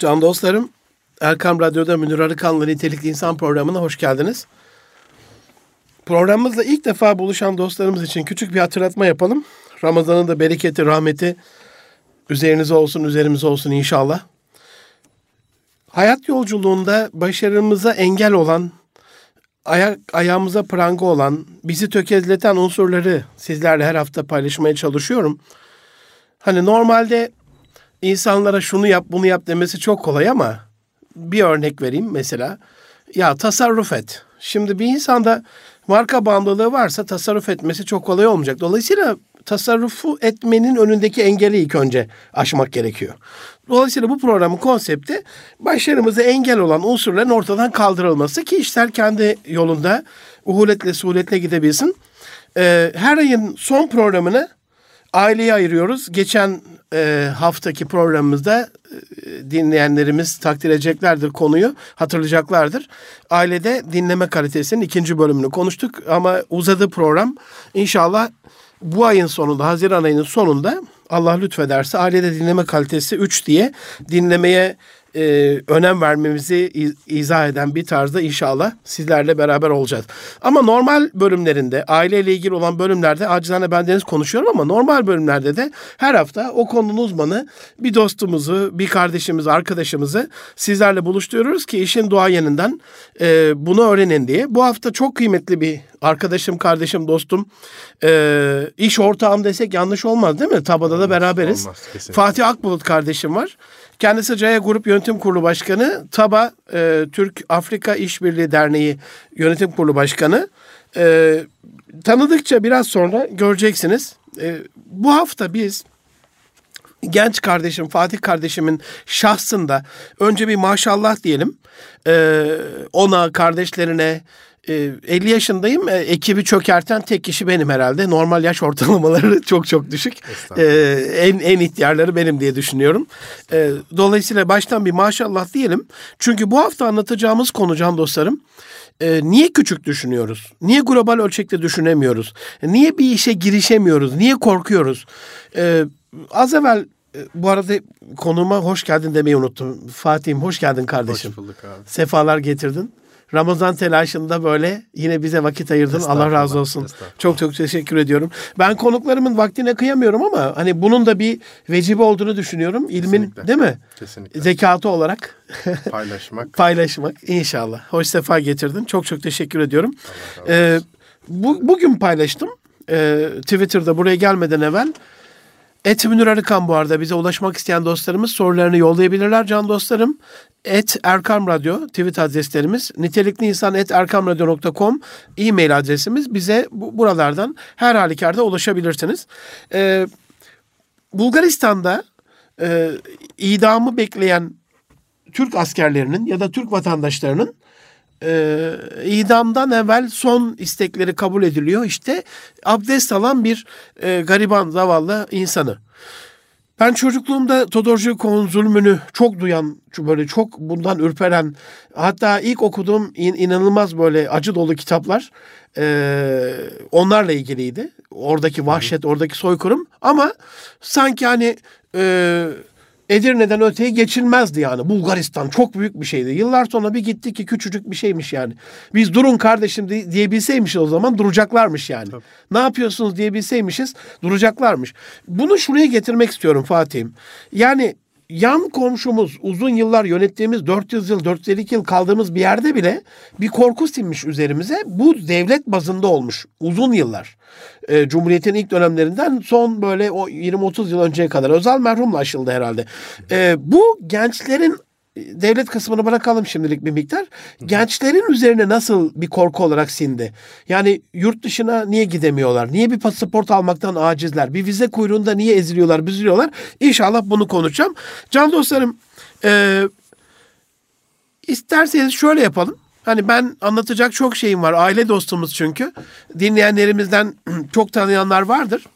Can dostlarım, Erkam Radyo'da Münir Arıkan'la Nitelikli İnsan programına hoş geldiniz. Programımızla ilk defa buluşan dostlarımız için küçük bir hatırlatma yapalım. Ramazan'ın da bereketi, rahmeti üzerinize olsun, üzerimize olsun inşallah. Hayat yolculuğunda başarımıza engel olan, ayak, ayağımıza pranga olan, bizi tökezleten unsurları sizlerle her hafta paylaşmaya çalışıyorum. Hani normalde insanlara şunu yap, bunu yap demesi çok kolay ama bir örnek vereyim mesela. Ya tasarruf et. Şimdi bir insanda marka bağımlılığı varsa tasarruf etmesi çok kolay olmayacak. Dolayısıyla tasarrufu etmenin önündeki engeli ilk önce aşmak gerekiyor. Dolayısıyla bu programın konsepti başarımıza engel olan unsurların ortadan kaldırılması ki işler kendi yolunda uhuletle suhuletle gidebilsin. Ee, her ayın son programını aileye ayırıyoruz. Geçen e, haftaki programımızda e, dinleyenlerimiz takdir edeceklerdir konuyu, hatırlayacaklardır. Ailede dinleme kalitesinin ikinci bölümünü konuştuk ama uzadı program. İnşallah bu ayın sonunda, Haziran ayının sonunda Allah lütfederse ailede dinleme kalitesi 3 diye dinlemeye e, önem vermemizi izah eden bir tarzda inşallah sizlerle beraber olacağız. Ama normal bölümlerinde, aileyle ilgili olan bölümlerde acizane bendeniz konuşuyorum ama normal bölümlerde de her hafta o konunun uzmanı bir dostumuzu, bir kardeşimizi, arkadaşımızı sizlerle buluşturuyoruz ki işin duayeninden e, bunu öğrenin diye. Bu hafta çok kıymetli bir arkadaşım, kardeşim, dostum, e, iş ortağım desek yanlış olmaz değil mi? Tabada da beraberiz. Olmaz, Fatih Akbulut kardeşim var. Kendisi Caya Grup Yönetim Kurulu Başkanı, TABA e, Türk Afrika İşbirliği Derneği Yönetim Kurulu Başkanı. E, tanıdıkça biraz sonra göreceksiniz. E, bu hafta biz genç kardeşim Fatih kardeşimin şahsında önce bir maşallah diyelim. E, ona, kardeşlerine, 50 ee, yaşındayım. Ee, ekibi çökerten tek kişi benim herhalde. Normal yaş ortalamaları çok çok düşük. Ee, en en ihtiyarları benim diye düşünüyorum. dolayısıyla baştan bir maşallah diyelim. Çünkü bu hafta anlatacağımız konu can dostlarım. niye küçük düşünüyoruz? Niye global ölçekte düşünemiyoruz? Niye bir işe girişemiyoruz? Niye korkuyoruz? az evvel bu arada konuma hoş geldin demeyi unuttum. Fatih'im hoş geldin kardeşim. Hoş bulduk abi. Sefalar getirdin. Ramazan telaşında böyle yine bize vakit ayırdın. Allah razı olsun. Çok çok teşekkür ediyorum. Ben konuklarımın vaktine kıyamıyorum ama hani bunun da bir vecibe olduğunu düşünüyorum. İlmin Kesinlikle. değil mi? Kesinlikle. Zekatı olarak paylaşmak. paylaşmak inşallah. Hoş sefa getirdin. Çok çok teşekkür ediyorum. Ee, bu, bugün paylaştım. Ee, Twitter'da buraya gelmeden evvel Et Münir Arıkan bu arada bize ulaşmak isteyen dostlarımız sorularını yollayabilirler can dostlarım. Et Erkam Radyo tweet adreslerimiz. Nitelikli insan et erkamradyo.com e-mail adresimiz. Bize bu, buralardan her halükarda ulaşabilirsiniz. Ee, Bulgaristan'da e, idamı bekleyen Türk askerlerinin ya da Türk vatandaşlarının e, idamdan evvel son istekleri kabul ediliyor. İşte abdest alan bir e, gariban zavallı insanı. Ben çocukluğumda Todorcukon zulmünü çok duyan, böyle çok bundan ürperen, hatta ilk okuduğum in, inanılmaz böyle acı dolu kitaplar e, onlarla ilgiliydi. Oradaki vahşet, oradaki soykırım ama sanki hani e, Edirne'den öteye geçilmezdi yani. Bulgaristan çok büyük bir şeydi. Yıllar sonra bir gitti ki küçücük bir şeymiş yani. Biz durun kardeşim diyebilseymişiz o zaman duracaklarmış yani. Tabii. Ne yapıyorsunuz diyebilseymişiz duracaklarmış. Bunu şuraya getirmek istiyorum Fatih'im. Yani yan komşumuz uzun yıllar yönettiğimiz 400 yıl 452 yıl kaldığımız bir yerde bile bir korku sinmiş üzerimize. Bu devlet bazında olmuş uzun yıllar. E, Cumhuriyet'in ilk dönemlerinden son böyle o 20-30 yıl önceye kadar özel merhumla aşıldı herhalde. E, bu gençlerin devlet kısmını bırakalım şimdilik bir miktar. Gençlerin üzerine nasıl bir korku olarak sindi? Yani yurt dışına niye gidemiyorlar? Niye bir pasaport almaktan acizler? Bir vize kuyruğunda niye eziliyorlar, büzülüyorlar? İnşallah bunu konuşacağım. Can dostlarım, e, isterseniz şöyle yapalım. Hani ben anlatacak çok şeyim var. Aile dostumuz çünkü. Dinleyenlerimizden çok tanıyanlar vardır.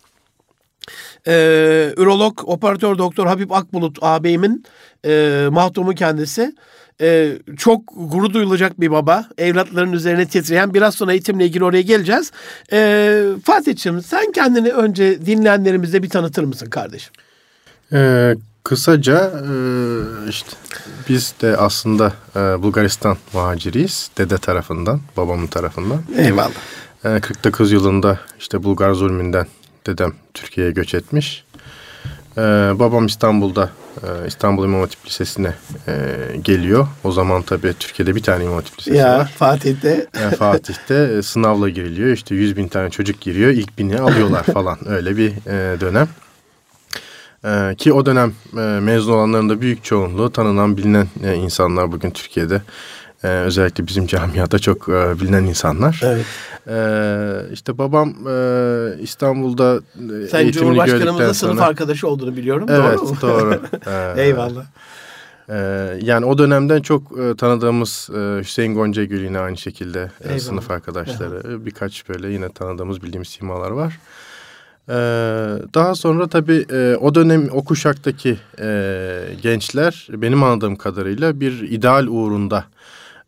Ee, ürolog, operatör doktor Habib Akbulut ağabeyimin e, mahdumu kendisi. E, çok gurur duyulacak bir baba. Evlatların üzerine titreyen. Biraz sonra eğitimle ilgili oraya geleceğiz. E, Fatih'ciğim sen kendini önce dinleyenlerimize bir tanıtır mısın kardeşim? Ee, Kısaca e, işte biz de aslında e, Bulgaristan muhaciriyiz. Dede tarafından, babamın tarafından. Eyvallah. 49 yılında işte Bulgar zulmünden dedem Türkiye'ye göç etmiş. Babam İstanbul'da İstanbul İmam Hatip Lisesi'ne geliyor. O zaman tabii Türkiye'de bir tane İmam Hatip Lisesi ya, var. Fatih'te. Fatih'te sınavla giriliyor. İşte 100 bin tane çocuk giriyor. İlk bini alıyorlar falan. Öyle bir dönem. Ee, ki o dönem e, mezun olanların da büyük çoğunluğu tanınan bilinen e, insanlar bugün Türkiye'de. E, özellikle bizim camiada çok e, bilinen insanlar. Evet. E, işte babam e, İstanbul'da e, Sen Cumhurbaşkanımızla sınıf arkadaşı olduğunu biliyorum. Evet doğru mu? doğru. E, Eyvallah. E, yani o dönemden çok e, tanıdığımız e, Hüseyin Goncagül yine aynı şekilde e, sınıf arkadaşları. Eyvallah. Birkaç böyle yine tanıdığımız bildiğimiz simalar var. Ee, daha sonra tabii e, o dönem o kuşaktaki e, gençler benim anladığım kadarıyla bir ideal uğrunda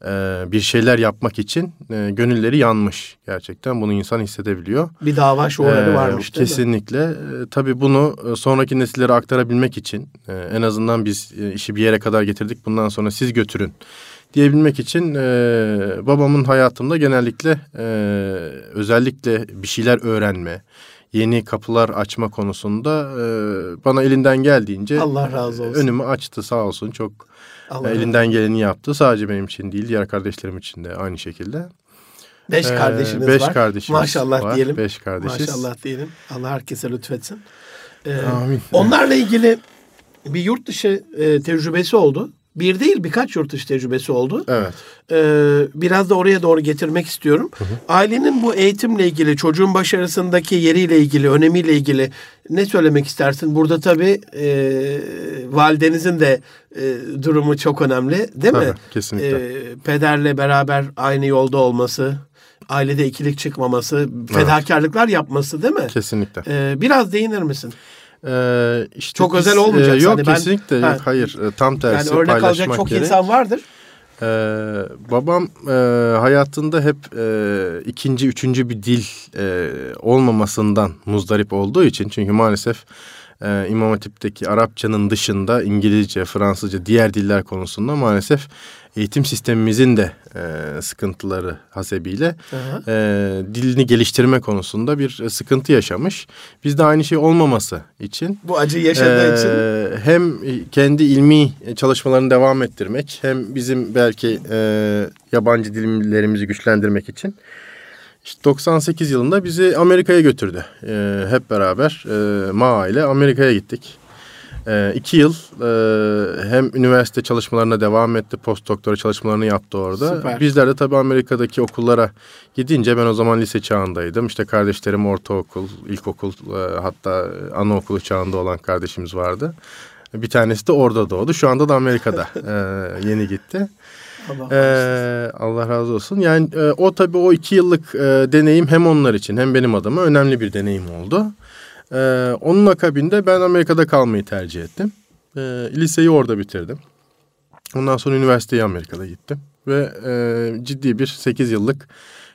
e, bir şeyler yapmak için e, gönülleri yanmış. Gerçekten bunu insan hissedebiliyor. Bir dava şuurları ee, varmış değil Kesinlikle. Mi? E, tabii bunu e, sonraki nesillere aktarabilmek için e, en azından biz e, işi bir yere kadar getirdik. Bundan sonra siz götürün diyebilmek için e, babamın hayatımda genellikle e, özellikle bir şeyler öğrenme, yeni kapılar açma konusunda e, bana elinden geldiğince Allah razı olsun. önümü açtı sağ olsun çok Allah elinden geleni yaptı. Sadece benim için değil diğer kardeşlerim için de aynı şekilde. Beş ee, kardeşiniz beş var. kardeşimiz Maşallah var. diyelim. Beş kardeşiz. Maşallah diyelim. Allah herkese lütfetsin. Ee, Amin. Onlarla ilgili bir yurt dışı e, tecrübesi oldu bir değil birkaç yurt dışı tecrübesi oldu. Evet. Ee, biraz da oraya doğru getirmek istiyorum. Hı hı. Ailenin bu eğitimle ilgili, çocuğun başarısındaki yeriyle ilgili, önemiyle ilgili ne söylemek istersin? Burada tabii e, validenizin de e, durumu çok önemli değil mi? Kesinlikle. E, pederle beraber aynı yolda olması, ailede ikilik çıkmaması, fedakarlıklar yapması değil mi? Kesinlikle. E, biraz değinir misin? Ee, işte çok biz, özel olmayacak. E, yok hani ben, kesinlikle yok hayır e, tam tersi yani örnek alacak çok gerek. insan vardır. Ee, babam e, hayatında hep e, ikinci, üçüncü bir dil e, olmamasından muzdarip olduğu için çünkü maalesef e, İmam Hatip'teki Arapçanın dışında İngilizce, Fransızca, diğer diller konusunda maalesef eğitim sistemimizin de e, sıkıntıları hasebiyle e, dilini geliştirme konusunda bir sıkıntı yaşamış. Biz de aynı şey olmaması için bu acı yaşadığı e, için hem kendi ilmi çalışmalarını devam ettirmek hem bizim belki e, yabancı dillerimizi güçlendirmek için işte 98 yılında bizi Amerika'ya götürdü. E, hep beraber e, Ma ile Amerika'ya gittik. E, iki yıl e, hem üniversite çalışmalarına devam etti, post doktora çalışmalarını yaptı orada. Süper. Bizler de tabii Amerika'daki okullara gidince ben o zaman lise çağındaydım. İşte kardeşlerim ortaokul, ilkokul e, hatta anaokulu çağında olan kardeşimiz vardı. Bir tanesi de orada doğdu. Şu anda da Amerika'da e, yeni gitti. Allah, ee, Allah razı olsun. Yani e, o tabii o iki yıllık e, deneyim hem onlar için hem benim adıma önemli bir deneyim oldu. E, onun akabinde ben Amerika'da kalmayı tercih ettim. E, liseyi orada bitirdim. Ondan sonra üniversiteye Amerika'da gittim. Ve e, ciddi bir sekiz yıllık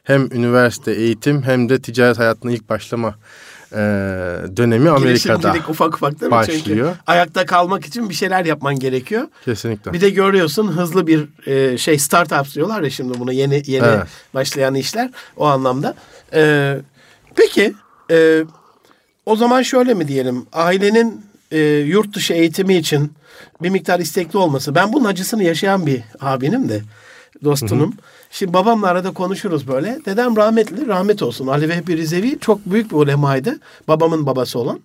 hem üniversite eğitim hem de ticaret hayatına ilk başlama e, dönemi Amerika'da ufak ufak değil mi? başlıyor. Çünkü ayakta kalmak için bir şeyler yapman gerekiyor. Kesinlikle. Bir de görüyorsun hızlı bir e, şey startup diyorlar ya şimdi bunu yeni yeni evet. başlayan işler o anlamda. E, peki e, o zaman şöyle mi diyelim ailenin e, yurt dışı eğitimi için bir miktar istekli olması. Ben bunun acısını yaşayan bir abinim de dostunum. Hı hı. Şimdi babamla arada konuşuruz böyle. Dedem rahmetli, rahmet olsun. Ali Vehbi Rizevi çok büyük bir ulemaydı. Babamın babası olan.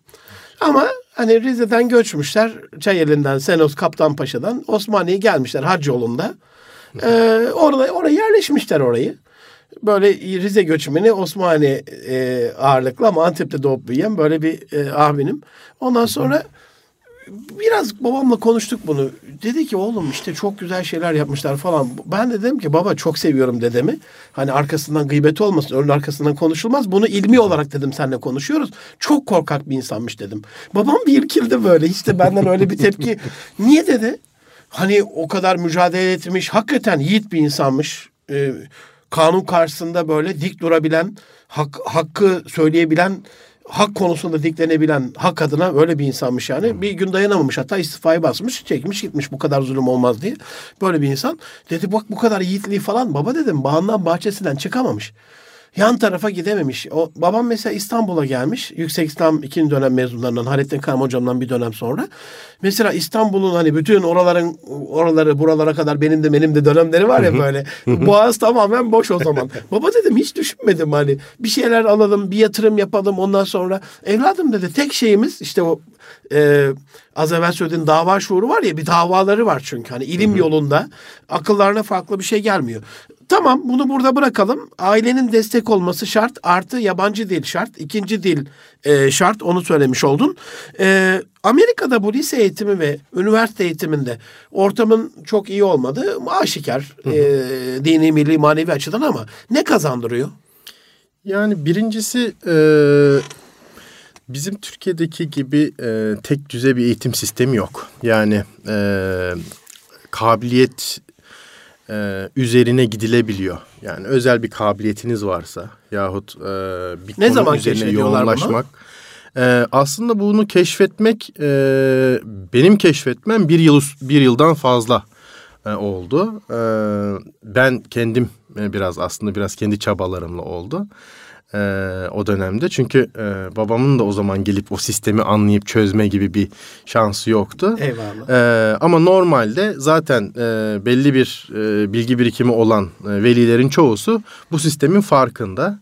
Ama hani Rize'den göçmüşler. Çayeli'nden, Senos Kaptanpaşa'dan Osmaniye'ye gelmişler hac yolunda. Ee, orada, oraya yerleşmişler orayı. Böyle Rize göçmeni Osmaniye e, ağırlıklı ama Antep'te doğup büyüyen böyle bir e, abinim. Ondan sonra biraz babamla konuştuk bunu. Dedi ki oğlum işte çok güzel şeyler yapmışlar falan. Ben de dedim ki baba çok seviyorum dedemi. Hani arkasından gıybet olmasın, onun arkasından konuşulmaz. Bunu ilmi olarak dedim seninle konuşuyoruz. Çok korkak bir insanmış dedim. Babam bir irkildi böyle. Hiç de benden öyle bir tepki. Niye dedi? Hani o kadar mücadele etmiş. Hakikaten yiğit bir insanmış. Ee, kanun karşısında böyle dik durabilen, hak, hakkı söyleyebilen hak konusunda diklenebilen hak adına öyle bir insanmış yani. Bir gün dayanamamış hatta istifayı basmış çekmiş gitmiş bu kadar zulüm olmaz diye. Böyle bir insan. Dedi bak bu kadar yiğitliği falan baba dedim bağından bahçesinden çıkamamış. Yan tarafa gidememiş. O babam mesela İstanbul'a gelmiş. Yüksek İslam ikinci dönem mezunlarından Halettin Karam hocamdan bir dönem sonra. Mesela İstanbul'un hani bütün oraların oraları buralara kadar benim de benim de dönemleri var ya böyle. Boğaz tamamen boş o zaman. Baba dedim hiç düşünmedim hani bir şeyler alalım, bir yatırım yapalım ondan sonra. Evladım dedi tek şeyimiz işte o e, az evvel söylediğin dava şuuru var ya bir davaları var çünkü hani ilim yolunda akıllarına farklı bir şey gelmiyor. Tamam bunu burada bırakalım. Ailenin destek olması şart. Artı yabancı dil şart. İkinci dil e, şart. Onu söylemiş oldun. E, Amerika'da bu lise eğitimi ve üniversite eğitiminde ortamın çok iyi olmadığı aşikar. E, dini, milli, manevi açıdan ama ne kazandırıyor? Yani birincisi e, bizim Türkiye'deki gibi e, tek düze bir eğitim sistemi yok. Yani e, kabiliyet e, üzerine gidilebiliyor. Yani özel bir kabiliyetiniz varsa yahut e, bir Ne konu zaman üzerine yoğunlaşmak. E, aslında bunu keşfetmek e, benim keşfetmem bir yıl bir yıldan fazla e, oldu. E, ben kendim e, biraz aslında biraz kendi çabalarımla oldu. E, o dönemde çünkü e, babamın da o zaman gelip o sistemi anlayıp çözme gibi bir şansı yoktu. Eyvallah. Ee, ama normalde zaten e, belli bir e, bilgi birikimi olan e, velilerin çoğusu bu sistemin farkında.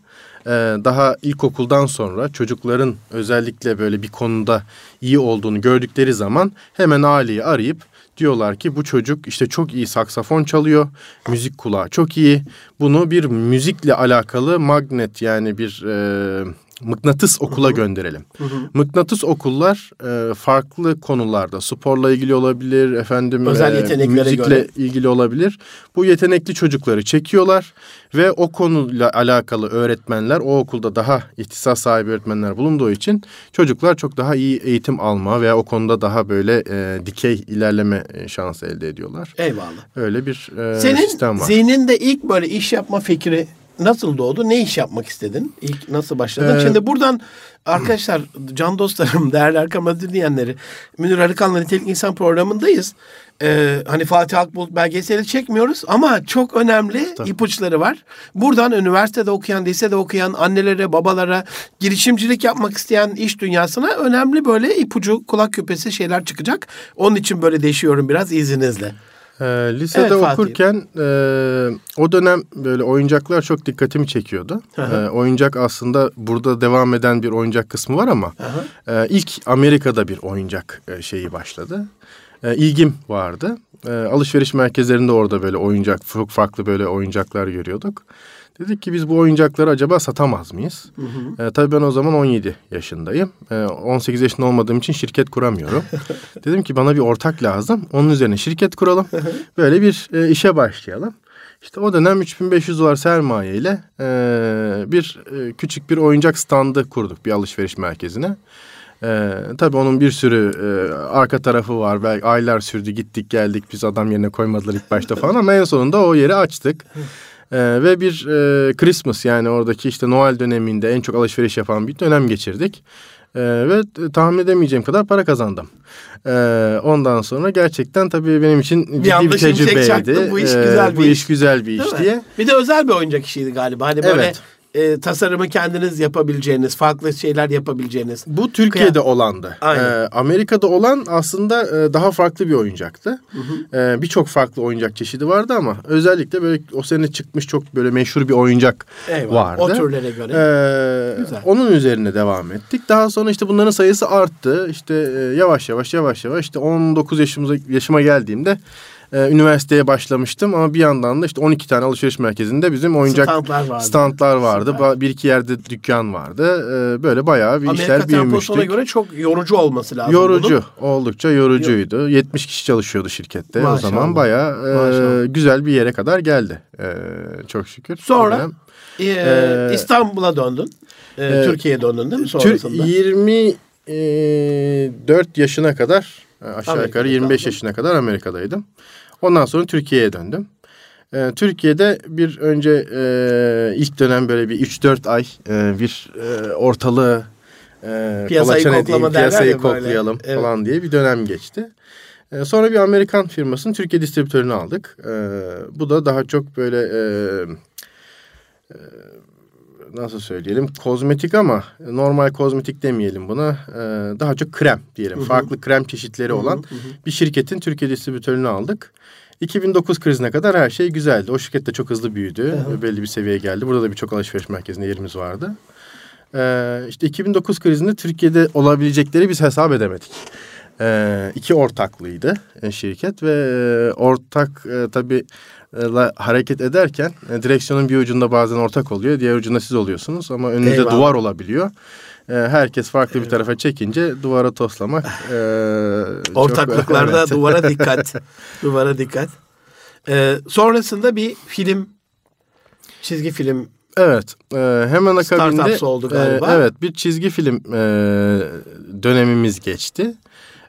Ee, daha ilkokuldan sonra çocukların özellikle böyle bir konuda iyi olduğunu gördükleri zaman hemen aileyi arayıp diyorlar ki bu çocuk işte çok iyi saksafon çalıyor, müzik kulağı çok iyi. Bunu bir müzikle alakalı magnet yani bir e, mıknatıs okula gönderelim. Mıknatıs okullar e, farklı konularda sporla ilgili olabilir, efendim Özel e, müzikle göre. ilgili olabilir. Bu yetenekli çocukları çekiyorlar ve o konuyla alakalı öğretmenler o okulda daha ihtisas sahibi öğretmenler bulunduğu için çocuklar çok daha iyi eğitim alma veya o konuda daha böyle e, dikey ilerleme e, şansı elde ediyorlar. Eyvallah. Öyle bir e, Senin sistem var. zihninde ilk böyle iş yapma fikri nasıl doğdu? Ne iş yapmak istedin? İlk nasıl başladın? Ee, Şimdi buradan arkadaşlar, can dostlarım, değerli Erkam Radyo dinleyenleri, Münir Arıkan'la Nitelik İnsan programındayız. Ee, hani Fatih Akbulut belgeseli çekmiyoruz ama çok önemli ipuçları var. Buradan üniversitede okuyan, lisede okuyan annelere, babalara, girişimcilik yapmak isteyen iş dünyasına önemli böyle ipucu, kulak küpesi şeyler çıkacak. Onun için böyle değişiyorum biraz izninizle. Ee, lisede Evet, Fatih. okurken e, o dönem böyle oyuncaklar çok dikkatimi çekiyordu. Ee, oyuncak aslında burada devam eden bir oyuncak kısmı var ama e, ilk Amerika'da bir oyuncak e, şeyi başladı. E, ilgim vardı. E, alışveriş merkezlerinde orada böyle oyuncak, çok farklı böyle oyuncaklar görüyorduk. Dedik ki biz bu oyuncakları acaba satamaz mıyız? E, tabii ben o zaman 17 yaşındayım. E, 18 yaşında olmadığım için şirket kuramıyorum. Dedim ki bana bir ortak lazım. Onun üzerine şirket kuralım. Böyle bir e, işe başlayalım. İşte o dönem 3500 dolar sermaye ile e, bir e, küçük bir oyuncak standı kurduk bir alışveriş merkezine. E, tabii onun bir sürü e, arka tarafı var. Belki aylar sürdü gittik geldik biz adam yerine koymadılar ilk başta falan ama en sonunda o yeri açtık. Ee, ve bir e, Christmas yani oradaki işte Noel döneminde en çok alışveriş yapan bir dönem geçirdik. Ee, ve tahmin edemeyeceğim kadar para kazandım. Ee, ondan sonra gerçekten tabii benim için ciddi bir, şimşek tecrübeydi. bu iş Ee, güzel bir bu iş. iş güzel bir Değil iş mi? diye. Bir de özel bir oyuncak işiydi galiba. Hani böyle Evet. E, tasarımı kendiniz yapabileceğiniz, farklı şeyler yapabileceğiniz. Bu Türkiye'de Kıya- olandı. Aynen. Ee, Amerika'da olan aslında e, daha farklı bir oyuncaktı. Ee, Birçok farklı oyuncak çeşidi vardı ama özellikle böyle o sene çıkmış çok böyle meşhur bir oyuncak Eyvallah. vardı. O türlere göre. Ee, Güzel. onun üzerine devam ettik. Daha sonra işte bunların sayısı arttı. İşte e, yavaş yavaş yavaş yavaş işte 19 yaşımıza yaşıma geldiğimde e, üniversiteye başlamıştım ama bir yandan da işte 12 tane alışveriş merkezinde bizim oyuncak Standlar vardı. standlar vardı. Süper. Bir iki yerde dükkan vardı. Ee, böyle bayağı bir Amerika işler büyümüştük. göre çok yorucu olması lazım. Yorucu, bunun. oldukça yorucuydu. 70 kişi çalışıyordu şirkette. O Maşallah. zaman bayağı e, Maşallah. güzel bir yere kadar geldi. E, çok şükür. Sonra? O Ee, İstanbul'a döndün. E, Türkiye'ye döndün değil mi sonrasında? 24 yaşına kadar e, aşağı Amerika'da yukarı 25 kaldın. yaşına kadar Amerika'daydım. Ondan sonra Türkiye'ye döndüm. E, Türkiye'de bir önce e, ilk dönem böyle bir 3-4 ay e, bir e, ortalığı e, Piyasayı koklama edeyim, piyasayı ya böyle. koklayalım Evet. falan diye bir dönem geçti. E, sonra bir Amerikan firmasının Türkiye distribütörünü aldık. E, bu da daha çok böyle e, e, nasıl söyleyelim kozmetik ama normal kozmetik demeyelim buna. E, daha çok krem diyelim. Farklı krem çeşitleri olan bir şirketin Türkiye distribütörünü aldık. 2009 krizine kadar her şey güzeldi. O şirket de çok hızlı büyüdü. Belli bir seviyeye geldi. Burada da birçok alışveriş merkezinde yerimiz vardı. Ee, işte 2009 krizinde Türkiye'de olabilecekleri biz hesap edemedik. Ee, iki ortaklıydı e, şirket ve e, ortak e, tabii hareket ederken e, direksiyonun bir ucunda bazen ortak oluyor, diğer ucunda siz oluyorsunuz ama önünüzde Eyvallah. duvar olabiliyor. E, herkes farklı bir tarafa çekince duvara toslamak e, Ortaklıklarda Evet. duvara dikkat. duvara dikkat. Ee, sonrasında bir film, çizgi film Evet, e, hemen akabinde Startups oldu galiba. e, evet bir çizgi film e, dönemimiz geçti.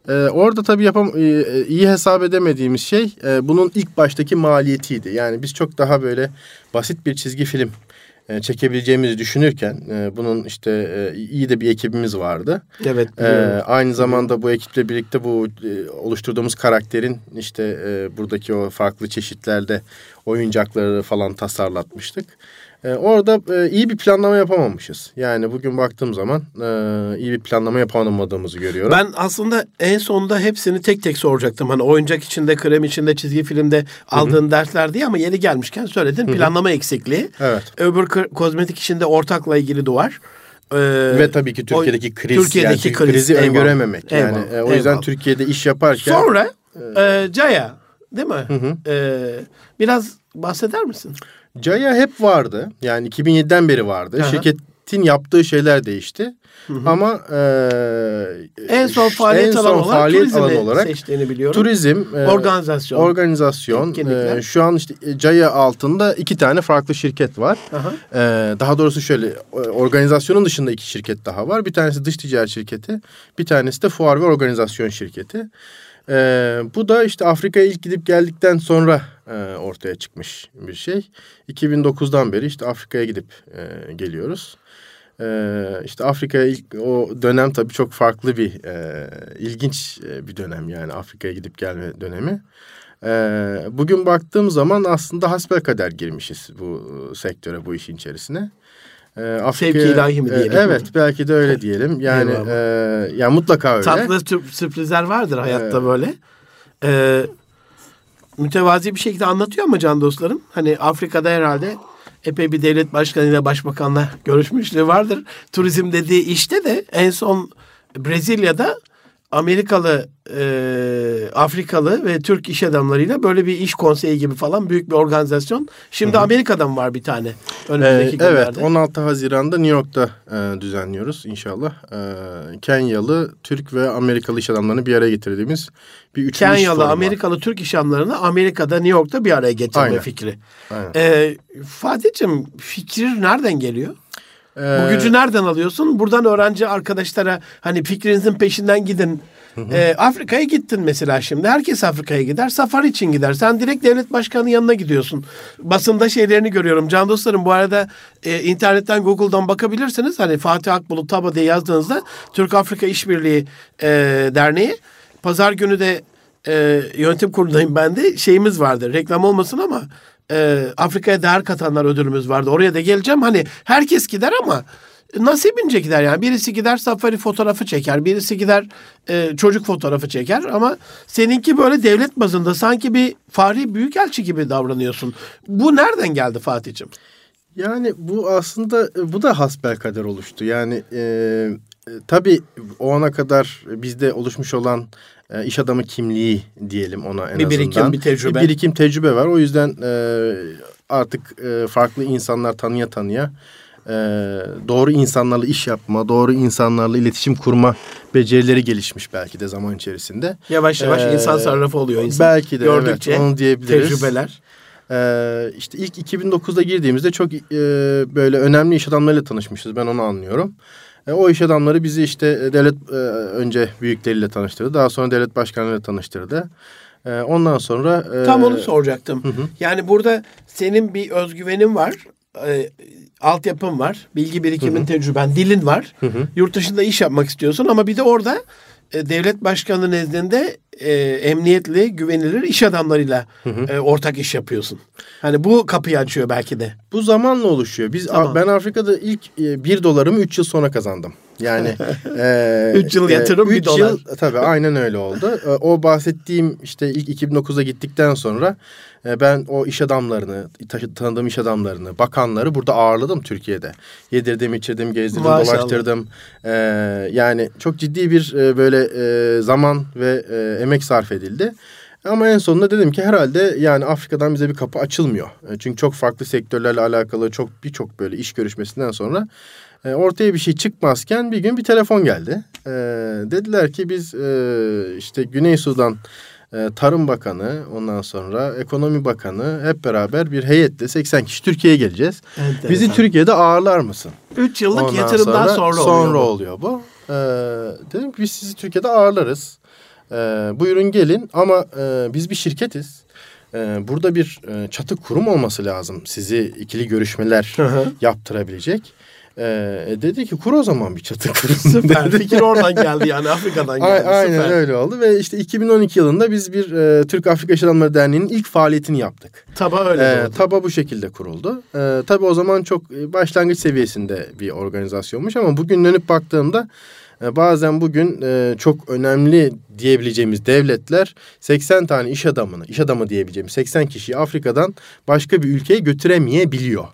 E, orada tabii yapam e, iyi hesap edemediğimiz şey e, bunun ilk baştaki maliyetiydi. Yani biz çok daha böyle basit bir çizgi film e, çekebileceğimizi düşünürken e, bunun işte e, iyi de bir ekibimiz vardı. Evet. Ee, aynı zamanda bu ekiple birlikte bu e, oluşturduğumuz karakterin işte e, buradaki o farklı çeşitlerde oyuncakları falan tasarlatmıştık. E, orada e, iyi bir planlama yapamamışız. Yani bugün baktığım zaman e, iyi bir planlama yapamadığımızı görüyorum. Ben aslında en sonunda hepsini tek tek soracaktım. Hani oyuncak içinde, krem içinde, çizgi filmde aldığın dersler diye ama yeri gelmişken söyledin. Planlama eksikliği. Evet. Öbür kozmetik içinde ortakla ilgili duvar. Ee, Ve tabii ki Türkiye'deki kriz, Türkiye'deki yani kriz, krizi eyvallah. öngörememek. Yani Eyvallah, e, o yüzden eyvallah. Türkiye'de iş yaparken Sonra e, Caya değil mi? E, biraz bahseder misin? Caya hep vardı. Yani 2007'den beri vardı. Aha. Şirketin yaptığı şeyler değişti. Ama e, En son faaliyet en son alanı olarak faaliyet alanı olarak seçtiğini biliyorum. turizm, e, Organizasyon. organizasyon. E, şu an işte e, Caya altında iki tane farklı şirket var. Aha. E, daha doğrusu şöyle e, organizasyonun dışında iki şirket daha var. Bir tanesi dış ticaret şirketi, bir tanesi de fuar ve organizasyon şirketi. E, bu da işte Afrika'ya ilk gidip geldikten sonra e, ortaya çıkmış bir şey. 2009'dan beri işte Afrika'ya gidip e, geliyoruz. E, işte Afrika'ya ilk o dönem tabii çok farklı bir e, ilginç e, bir dönem yani Afrika'ya gidip gelme dönemi. E, bugün baktığım zaman aslında hasbelkader girmişiz bu e, sektöre bu işin içerisine. E, Afrika'ya- Sevki ilahi mi e, diyelim? evet belki de öyle diyelim. Yani e, ya mutlaka öyle. Tatlı sür- sürprizler vardır hayatta Evet. böyle. Ee, mütevazi bir şekilde anlatıyor mu can dostlarım? Hani Afrika'da herhalde epey bir devlet başkanıyla başbakanla görüşmüşlüğü vardır. Turizm dediği işte de en son Brezilya'da Amerikalı, e, Afrikalı ve Türk iş adamlarıyla böyle bir iş konseyi gibi falan büyük bir organizasyon. Şimdi Amerika'da mı var bir tane? Ee, Önümüzdeki evet günlerde. 16 Haziran'da New York'ta e, düzenliyoruz inşallah. E, Kenyalı, Türk ve Amerikalı iş adamlarını bir araya getirdiğimiz bir üçlü Kenyalı, var. Amerikalı Türk iş adamlarını Amerika'da, New York'ta bir araya getirme Aynen. fikri. Aynen. Ee, Fatih'cim fikir nereden geliyor? Bu Ee, gücü nereden alıyorsun? Buradan öğrenci arkadaşlara hani fikrinizin peşinden gidin. Ee, Afrika'ya gittin mesela şimdi. Herkes Afrika'ya gider. Safari için gider. Sen direkt devlet başkanının yanına gidiyorsun. Basında şeylerini görüyorum. Can dostlarım bu arada e, internetten Google'dan bakabilirsiniz. Hani Fatih Akbulut Taba diye yazdığınızda Türk Afrika İşbirliği e, Derneği. Pazar günü de e, yönetim kurulundayım ben de. Şeyimiz vardı. Reklam olmasın ama e, Afrika'ya değer katanlar ödülümüz vardı. Oraya da geleceğim. Hani herkes gider ama nasibince gider yani. Birisi gider safari fotoğrafı çeker. Birisi gider e, çocuk fotoğrafı çeker. Ama seninki böyle devlet bazında sanki bir fahri büyükelçi gibi davranıyorsun. Bu nereden geldi Fatih'ciğim? Yani bu aslında bu da hasbelkader oluştu. Yani e, e, tabii o ana kadar bizde oluşmuş olan e, iş adamı kimliği diyelim ona en Bir azından. birikim, bir tecrübe. Bir birikim tecrübe var. O yüzden e, artık e, farklı insanlar tanıya tanıya e, doğru insanlarla iş yapma, doğru insanlarla iletişim kurma becerileri gelişmiş belki de zaman içerisinde. Yavaş yavaş Ee, insan sarrafı oluyor insan. Belki de Gördükçe evet onu diyebiliriz. tecrübeler. Ee, işte ilk 2009'da girdiğimizde çok e, böyle önemli iş adamlarıyla tanışmışız. Ben onu anlıyorum. E, o iş adamları bizi işte e, devlet e, önce büyükleriyle tanıştırdı. Daha sonra devlet başkanlarıyla tanıştırdı. E, ondan sonra... e, Tam onu soracaktım. Yani burada senin bir özgüvenin var. Ee, altyapın var, bilgi birikimin, tecrüben, dilin var. Yurt dışında iş yapmak istiyorsun ama bir de orada e, devlet başkanı nezdinde e, emniyetli, güvenilir iş adamlarıyla e, ortak iş yapıyorsun. Hani bu kapıyı açıyor belki de. Bu zamanla oluşuyor. Biz Tamam. ben Afrika'da ilk e, bir dolarımı 3 yıl sonra kazandım. Yani e, Üç yıl yatırım, bir üç dolar. Yıl, tabii aynen öyle oldu. E, o bahsettiğim işte ilk 2009'a gittikten sonra e, ben o iş adamlarını, tanıdığım iş adamlarını, bakanları burada ağırladım Türkiye'de. Yedirdim, içirdim, gezdirdim, Maşallah. dolaştırdım. E, yani çok ciddi bir e, böyle e, zaman ve e, emek sarf edildi. Ama en sonunda dedim ki herhalde yani Afrika'dan bize bir kapı açılmıyor. Çünkü çok farklı sektörlerle alakalı çok birçok böyle iş görüşmesinden sonra ortaya bir şey çıkmazken bir gün bir telefon geldi. Dediler ki biz işte Güney Sudan e, Tarım Bakanı ondan sonra Ekonomi Bakanı hep beraber bir heyetle 80 kişi Türkiye'ye geleceğiz. Enteresan. Bizi Türkiye'de ağırlar mısın? 3 yıllık Ondan yatırımdan sonra, sonra oluyor. bu. oluyor bu. Ee, dedim ki biz sizi Türkiye'de ağırlarız. Ee, buyurun gelin ama e, biz bir şirketiz. Ee, burada bir e, çatı kurum olması lazım sizi ikili görüşmeler Hı hı. yaptırabilecek. Ee, e, dedi ki kur o zaman bir çatı kurum. Süper. dedi. Fikir oradan geldi yani Afrika'dan A- geldi. Aynen Süper. öyle oldu ve işte 2012 yılında biz bir e, Türk Afrika İş Adamları Derneği'nin ilk faaliyetini yaptık. Taba öyle Ee, oldu. TABA bu şekilde kuruldu. Ee, tabii o zaman çok e, başlangıç seviyesinde bir organizasyonmuş ama bugün dönüp baktığımda e, bazen bugün e, çok önemli diyebileceğimiz devletler 80 tane iş adamını, iş adamı diyebileceğimiz 80 kişiyi Afrika'dan başka bir ülkeye götüremeyebiliyor.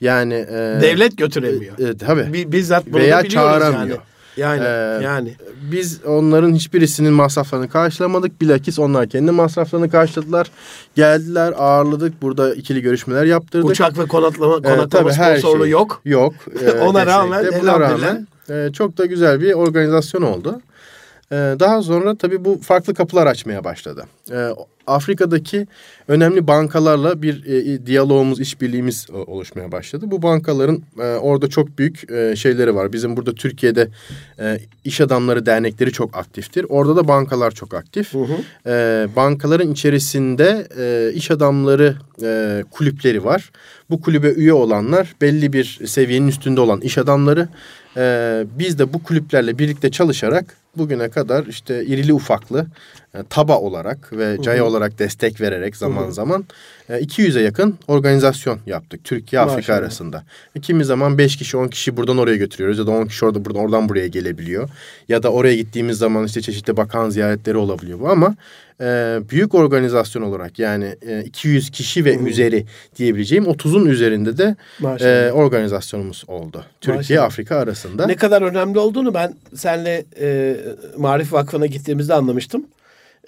Yani e, Devlet götüremiyor. e, tabii. Bi- bizzat bunu Veya çağıramıyor. Yani. Yani, Ee, yani. Biz onların hiçbirisinin masraflarını karşılamadık. Bilakis onlar kendi masraflarını karşıladılar. Geldiler, ağırladık. Burada ikili görüşmeler yaptırdık. Uçak ve konaklama, Ee, konaklama tabii her sponsorluğu şey yok. Yok. Ee, Ona rağmen. Buna rağmen e, çok da güzel bir organizasyon oldu. Ee, daha sonra tabii bu farklı kapılar açmaya başladı. Ee, Afrika'daki önemli bankalarla bir e, diyalogumuz, işbirliğimiz e, oluşmaya başladı. Bu bankaların e, orada çok büyük e, şeyleri var. Bizim burada Türkiye'de e, iş adamları dernekleri çok aktiftir. Orada da bankalar çok aktif. E, bankaların içerisinde e, iş adamları e, kulüpleri var. Bu kulübe üye olanlar belli bir seviyenin üstünde olan iş adamları. E, biz de bu kulüplerle birlikte çalışarak bugüne kadar işte irili ufaklı e, TABA olarak ve CAYA olarak destek vererek zaman zaman e, 200'e yakın organizasyon yaptık Türkiye Afrika Maşallah. arasında. E, Kimi zaman 5 kişi 10 kişi buradan oraya götürüyoruz ya da 10 kişi orada buradan oradan buraya gelebiliyor. Ya da oraya gittiğimiz zaman işte çeşitli bakan ziyaretleri olabiliyor bu ama e, büyük organizasyon olarak yani e, 200 kişi ve üzeri diyebileceğim 30'un üzerinde de Maşallah. e, organizasyonumuz oldu. Türkiye Maşallah. Afrika arasında. Ne kadar önemli olduğunu ben senle e, Marif Vakfı'na gittiğimizde anlamıştım.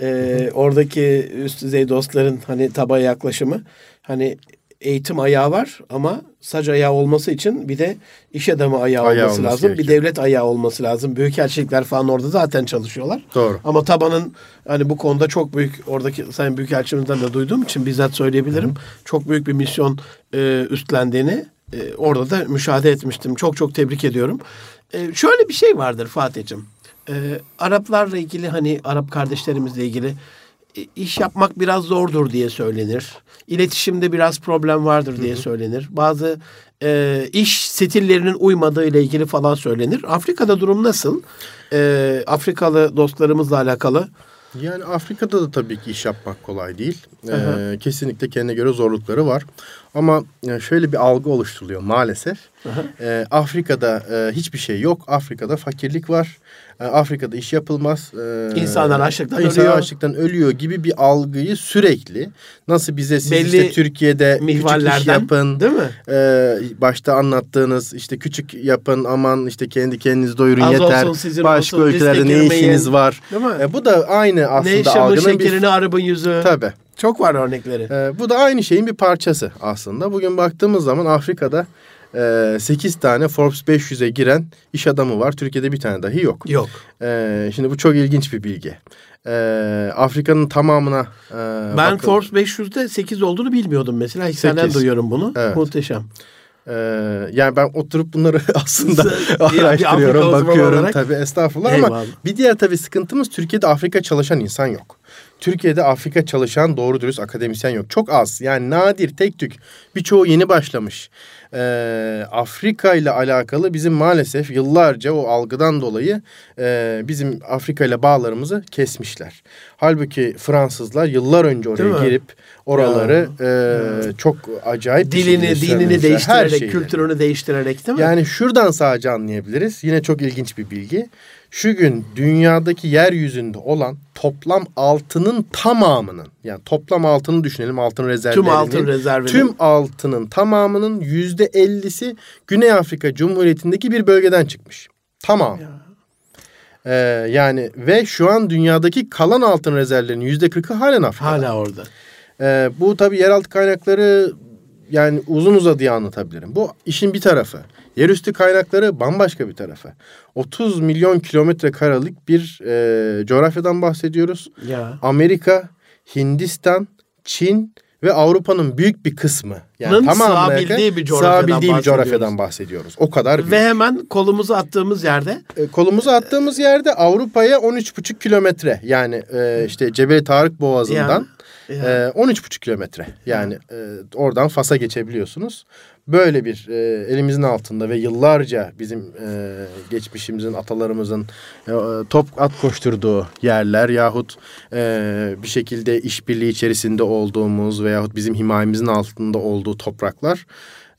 E, oradaki üst düzey dostların hani tabaya yaklaşımı hani eğitim ayağı var ama sac ayağı olması için bir de iş adamı ayağı, Ayağı olması, olması lazım. Bir gerekiyor. devlet ayağı olması lazım. Büyükelçilikler falan orada zaten çalışıyorlar. Doğru. Ama tabanın hani bu konuda çok büyük oradaki Sayın Büyükelçimizden de duyduğum için bizzat söyleyebilirim. Çok büyük bir misyon e, üstlendiğini e, orada da müşahede etmiştim. Çok çok tebrik ediyorum. E, şöyle bir şey vardır Fatih'cim. E, Araplarla ilgili hani Arap kardeşlerimizle ilgili e, iş yapmak biraz zordur diye söylenir. İletişimde biraz problem vardır diye söylenir. Bazı e, iş stillerinin uymadığı ile ilgili falan söylenir. Afrika'da durum nasıl? E, Afrikalı dostlarımızla alakalı. Yani Afrika'da da tabii ki iş yapmak kolay değil. Ee, kesinlikle kendine göre zorlukları var. Ama e, şöyle bir algı oluşturuluyor maalesef. Ee, Afrika'da e, hiçbir şey yok. Afrika'da fakirlik var. Ee, Afrika'da iş yapılmaz. Ee, İnsanlar açlıktan insanlar ölüyor. açlıktan ölüyor gibi bir algıyı sürekli nasıl bize siz Belli işte Türkiye'de küçük iş yapın. değil mi? Ee, başta anlattığınız işte küçük yapın aman işte kendi kendinizi doyurun Az yeter. olsun, sizin Başka olsun, ülkelerde ne girmeyin. işiniz var? Değil mi? E, bu da aynı aslında ne algının bir... şekerini arabın yüzü. Tabii. Çok var örnekleri. E, bu da aynı şeyin bir parçası aslında. Bugün baktığımız zaman Afrika'da e, 8 tane Forbes 500'e giren iş adamı var. Türkiye'de bir tane dahi yok. Yok. E, şimdi bu çok ilginç bir bilgi. E, Afrika'nın tamamına e, Ben bakın- Forbes 500'de 8 olduğunu bilmiyordum mesela. İlk senden duyuyorum bunu. Evet. Muhteşem. e, yani ben oturup bunları aslında Afrika araştırıyorum, bakıyorum olarak. tabii estağfurullah ama Eyvallah. bir diğer tabii sıkıntımız Türkiye'de Afrika çalışan insan yok. Türkiye'de Afrika çalışan doğru dürüst akademisyen yok. Çok az yani nadir tek tük birçoğu yeni başlamış. Ee, Afrika ile alakalı bizim maalesef yıllarca o algıdan dolayı e, bizim Afrika ile bağlarımızı kesmişler. Halbuki Fransızlar yıllar önce oraya girip oraları e, çok acayip Dilini, dinini. Her değiştirerek, şeyleri. kültürünü değiştirerek değil mi? Yani şuradan sadece anlayabiliriz. Yine çok ilginç bir bilgi. Şu gün dünyadaki yeryüzünde olan toplam altının tamamının yani toplam altını düşünelim altın rezervlerinin. Tüm altın rezervinin. Tüm altının tamamının yüzde ellisi Güney Afrika Cumhuriyeti'ndeki bir bölgeden çıkmış. Tamam. Ee, yani ve şu an dünyadaki kalan altın rezervlerinin yüzde kırkı halen Afrika'da. Hala orada. Ee, bu tabii yeraltı kaynakları yani uzun uzadıya anlatabilirim. Bu işin bir tarafı. Yerüstü kaynakları bambaşka bir tarafı. 30 milyon kilometre karelik bir e, coğrafyadan bahsediyoruz. Ya. Amerika, Hindistan, Çin ve Avrupa'nın büyük bir kısmı. Nın tamamına sığabildiği bir coğrafyadan sığabildiği bir bahsediyoruz. coğrafyadan bahsediyoruz. O kadar büyük. Ve hemen kolumuzu attığımız yerde E, kolumuzu attığımız yerde Avrupa'ya 13,5 kilometre yani e, işte Cebeli Tarık Boğazı'ndan Ya, e, 13,5 kilometre yani e, oradan Fas'a geçebiliyorsunuz. Böyle bir e, elimizin altında ve yıllarca bizim e, geçmişimizin atalarımızın e, top at koşturduğu yerler yahut e, bir şekilde işbirliği içerisinde olduğumuz veyahut bizim himayemizin altında olduğu topraklar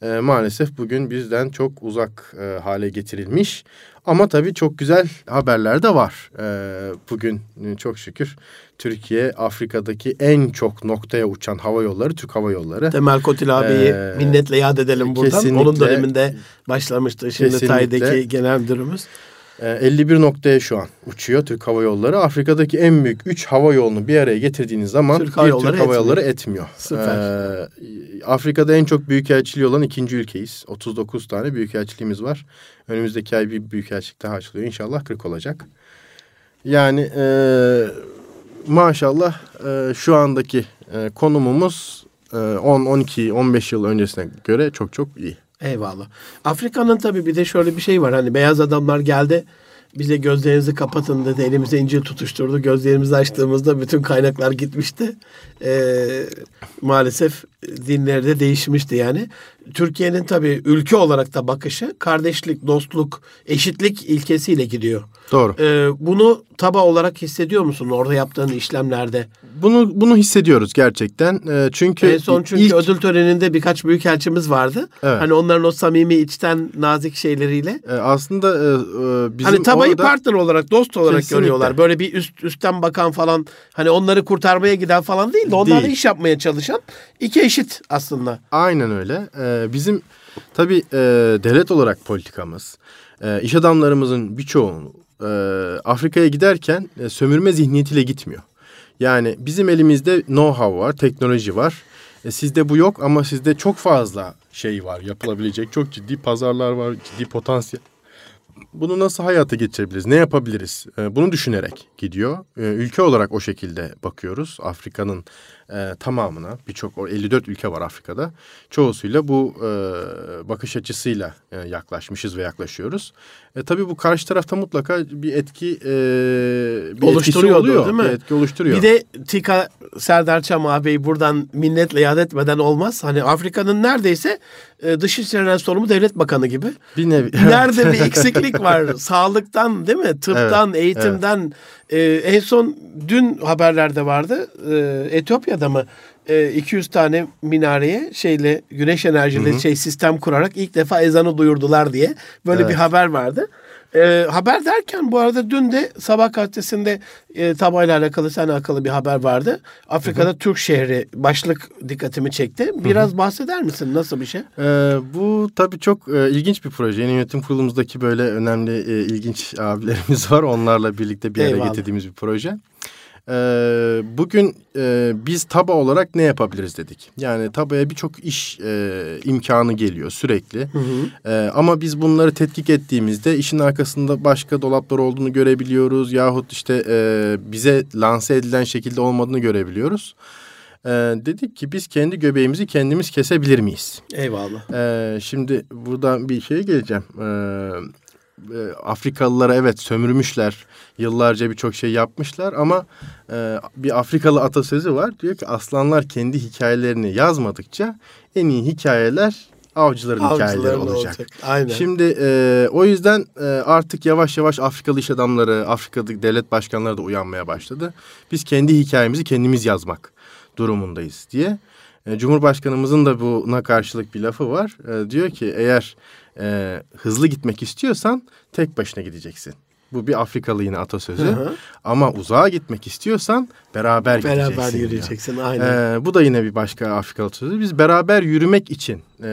e, maalesef bugün bizden çok uzak e, hale getirilmiş. Ama tabii çok güzel haberler de var. E, bugün çok şükür Türkiye Afrika'daki en çok noktaya uçan hava yolları Türk Hava Yolları. Temel Kotil abiyi Ee, minnetle yad edelim buradan. Onun döneminde başlamıştı. Şimdi. TAY'deki genel müdürümüz. E, 51 noktaya şu an uçuyor Türk Hava Yolları. Afrika'daki en büyük 3 hava yolunu bir araya getirdiğiniz zaman Türk Hava bir Yolları Türk Hava etmiyor. Yolları etmiyor. Süper. E, Afrika'da en çok büyükelçiliği olan ikinci ülkeyiz. 39 tane büyükelçiliğimiz var. Önümüzdeki ay bir büyükelçilik daha açılıyor. İnşallah 40 olacak. Yani e, maşallah e, şu andaki e, konumumuz e, 10, 12, 15 yıl öncesine göre çok çok iyi. Eyvallah. Afrika'nın tabii bir de şöyle bir şey var. Hani beyaz adamlar geldi bize gözlerinizi kapatın dedi. Elimize incil tutuşturdu. Gözlerimizi açtığımızda bütün kaynaklar gitmişti. Ee, maalesef dinleri de değişmişti yani. Türkiye'nin tabii ülke olarak da bakışı kardeşlik, dostluk, eşitlik ilkesiyle gidiyor. Doğru. Ee, bunu taba olarak hissediyor musun orada yaptığın işlemlerde? Bunu bunu hissediyoruz gerçekten. E, çünkü en son çünkü ilk- ödül töreninde birkaç büyükelçimiz vardı. Evet. Hani onların o samimi içten nazik şeyleriyle. E, aslında e, e, bizim hani tabayı orada partner olarak, dost olarak Kesinlikle. görüyorlar. Böyle bir üst üstten bakan falan hani onları kurtarmaya giden falan değil de onlarla Değil. iş yapmaya çalışan iki eşit aslında. aynen öyle. E, bizim tabii e, devlet olarak politikamız, e, iş adamlarımızın birçoğu e, Afrika'ya giderken e, sömürme zihniyetiyle gitmiyor. Yani bizim elimizde know-how var, teknoloji var. E, sizde bu yok ama sizde çok fazla şey var, yapılabilecek çok ciddi pazarlar var, ciddi potansiyel. Bunu nasıl hayata geçirebiliriz? Ne yapabiliriz? E, bunu düşünerek gidiyor. E, ülke olarak o şekilde bakıyoruz. Afrika'nın e, tamamına birçok o 54 ülke var Afrika'da. Çoğusuyla bu e, bakış açısıyla e, yaklaşmışız ve yaklaşıyoruz. E, tabii bu karşı tarafta mutlaka bir etki e, bir etkisi Oluşturuyordu, oluyor. değil mi? Bir etki oluşturuyor. Bir de Tika Serdar Çam ağabeyi buradan minnetle yad etmeden olmaz. Hani Afrika'nın neredeyse e, Dışişleri Sorumlu Devlet Bakanı gibi. bir nevi. Nerede bir eksiklik var? Sağlıktan değil mi? Tıptan, Evet, eğitimden. Ee, en son dün haberlerde vardı. Ee, Etiyopya'da mı? Ee, 200 tane minareye şeyle güneş enerjili şey sistem kurarak ilk defa ezanı duyurdular diye böyle Evet. bir haber vardı. Ee, haber derken bu arada dün de Sabah gazetesinde e, tabayla alakalı seninle alakalı bir haber vardı. Afrika'da Türk şehri başlık dikkatimi çekti. Biraz bahseder misin? Nasıl bir şey? Ee, bu tabii çok e, ilginç bir proje. Yeni yönetim kurulumuzdaki böyle önemli e, ilginç abilerimiz var. Onlarla birlikte bir Eyvallah. getirdiğimiz bir proje. Ee, bugün e, biz TABA olarak ne yapabiliriz dedik. Yani TABA'ya birçok iş e, imkanı geliyor sürekli. Ee, ama biz bunları tetkik ettiğimizde işin arkasında başka dolaplar olduğunu görebiliyoruz. Yahut işte e, bize lanse edilen şekilde olmadığını görebiliyoruz. Ee, dedik ki biz kendi göbeğimizi kendimiz kesebilir miyiz? Eyvallah. Ee, şimdi buradan bir şeye geleceğim. Ee, e, Afrikalılara evet sömürmüşler. Yıllarca birçok şey yapmışlar ama e, bir Afrikalı atasözü var. Diyor ki aslanlar kendi hikayelerini yazmadıkça en iyi hikayeler avcıların, Avcıların hikayeleri olacak. olacak. Aynen. Şimdi e, o yüzden e, artık yavaş yavaş Afrikalı iş adamları, Afrika'daki devlet başkanları da uyanmaya başladı. Biz kendi hikayemizi kendimiz yazmak durumundayız diye. E, Cumhurbaşkanımızın da buna karşılık bir lafı var. E, diyor ki eğer e, hızlı gitmek istiyorsan tek başına gideceksin. Bu bir Afrikalı yine atasözü. Hı hı. Ama uzağa gitmek istiyorsan beraber, Beraber diyor. yürüyeceksin. Aynen. Ee, bu da yine bir başka Afrikalı sözü. Biz beraber yürümek için e,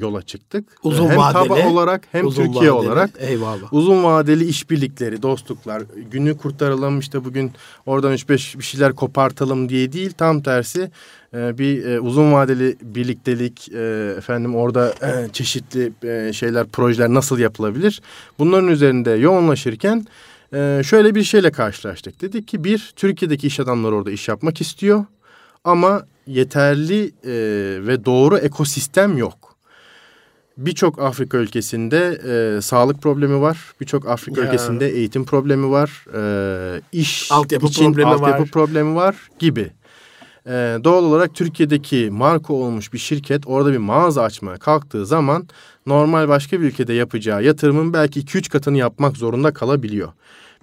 yola çıktık. Uzun hem vadeli, taba olarak hem Uzun Türkiye vadeli. olarak Eyvallah. uzun vadeli işbirlikleri, dostluklar, günü kurtaralım işte bugün oradan 3-5 bir şeyler kopartalım diye değil. Tam tersi e, bir e, uzun vadeli birliktelik, e, efendim orada e, çeşitli e, şeyler, projeler nasıl yapılabilir? Bunların üzerinde yoğunlaşırken e, şöyle bir şeyle karşılaştık. Dedik ki bir, Türkiye'deki iş adamları orada iş yapmak istiyor ama yeterli e, ve doğru ekosistem yok. Birçok Afrika ülkesinde e, sağlık problemi var. Birçok Afrika Ya. ülkesinde eğitim problemi var. E, iş Altyapı için problemi altyapı var. problemi var gibi. E, doğal olarak Türkiye'deki marka olmuş bir şirket orada bir mağaza açmaya kalktığı zaman normal başka bir ülkede yapacağı yatırımın belki 2-3 katını yapmak zorunda kalabiliyor.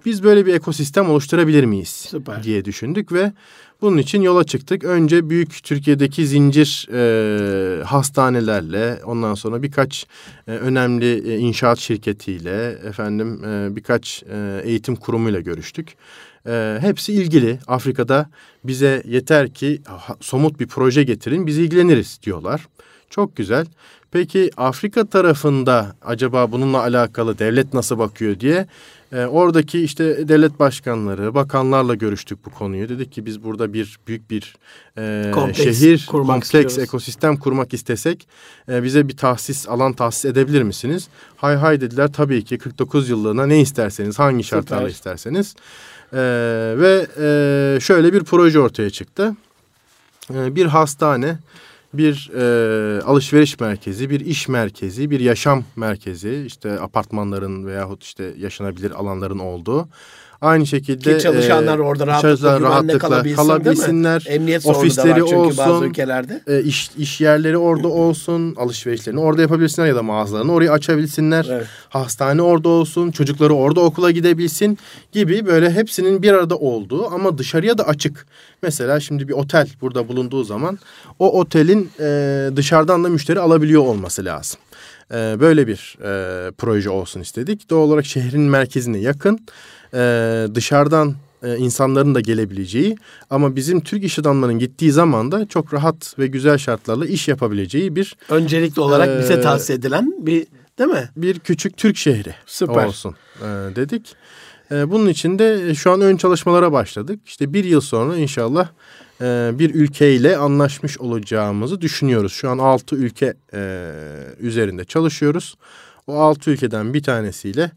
Biz böyle bir ekosistem oluşturabilir miyiz Süper. diye düşündük ve bunun için yola çıktık. Önce büyük Türkiye'deki zincir e, hastanelerle ondan sonra birkaç e, önemli e, inşaat şirketiyle efendim e, birkaç e, eğitim kurumuyla görüştük. E, hepsi ilgili Afrika'da bize yeter ki somut bir proje getirin biz ilgileniriz diyorlar. Çok güzel. Peki Afrika tarafında acaba bununla alakalı devlet nasıl bakıyor diye e, oradaki işte devlet başkanları, bakanlarla görüştük bu konuyu. Dedik ki biz burada bir büyük bir e, Kompleks şehir, kompleks istiyoruz. ekosistem kurmak istesek e, bize bir tahsis, alan tahsis edebilir misiniz? Hay hay dediler tabii ki 49 yıllığına ne isterseniz, hangi şartlarla Süper. isterseniz. E, ve e, şöyle bir proje ortaya çıktı. E, bir hastane, bir e, alışveriş merkezi, bir iş merkezi, bir yaşam merkezi, işte apartmanların veyahut işte yaşanabilir alanların olduğu. Aynı şekilde Ki çalışanlar e, orada rahatlıkla, rahatlıkla kalabilsin, kalabilsinler. Emniyet ofisleri çünkü olsun, bazı ülkelerde. e, iş, iş yerleri orada olsun, alışverişlerini orada yapabilsinler ya da mağazalarını oraya açabilsinler. Evet. Hastane orada olsun, çocukları orada okula gidebilsin gibi böyle hepsinin bir arada olduğu ama dışarıya da açık. Mesela şimdi bir otel burada bulunduğu zaman o otelin e, dışarıdan da müşteri alabiliyor olması lazım. E, böyle bir e, proje olsun istedik. Doğal olarak şehrin merkezine yakın e, dışarıdan e, insanların da gelebileceği ama bizim Türk iş adamlarının gittiği zaman da çok rahat ve güzel şartlarla iş yapabileceği bir Öncelikli olarak bize Ee, tahsis edilen bir değil mi? bir küçük Türk şehri Süper. olsun e, dedik. E, bunun için de şu an ön çalışmalara başladık. İşte bir yıl sonra inşallah e, bir ülkeyle anlaşmış olacağımızı düşünüyoruz. Şu an altı ülke e, üzerinde çalışıyoruz. O altı ülkeden bir tanesiyle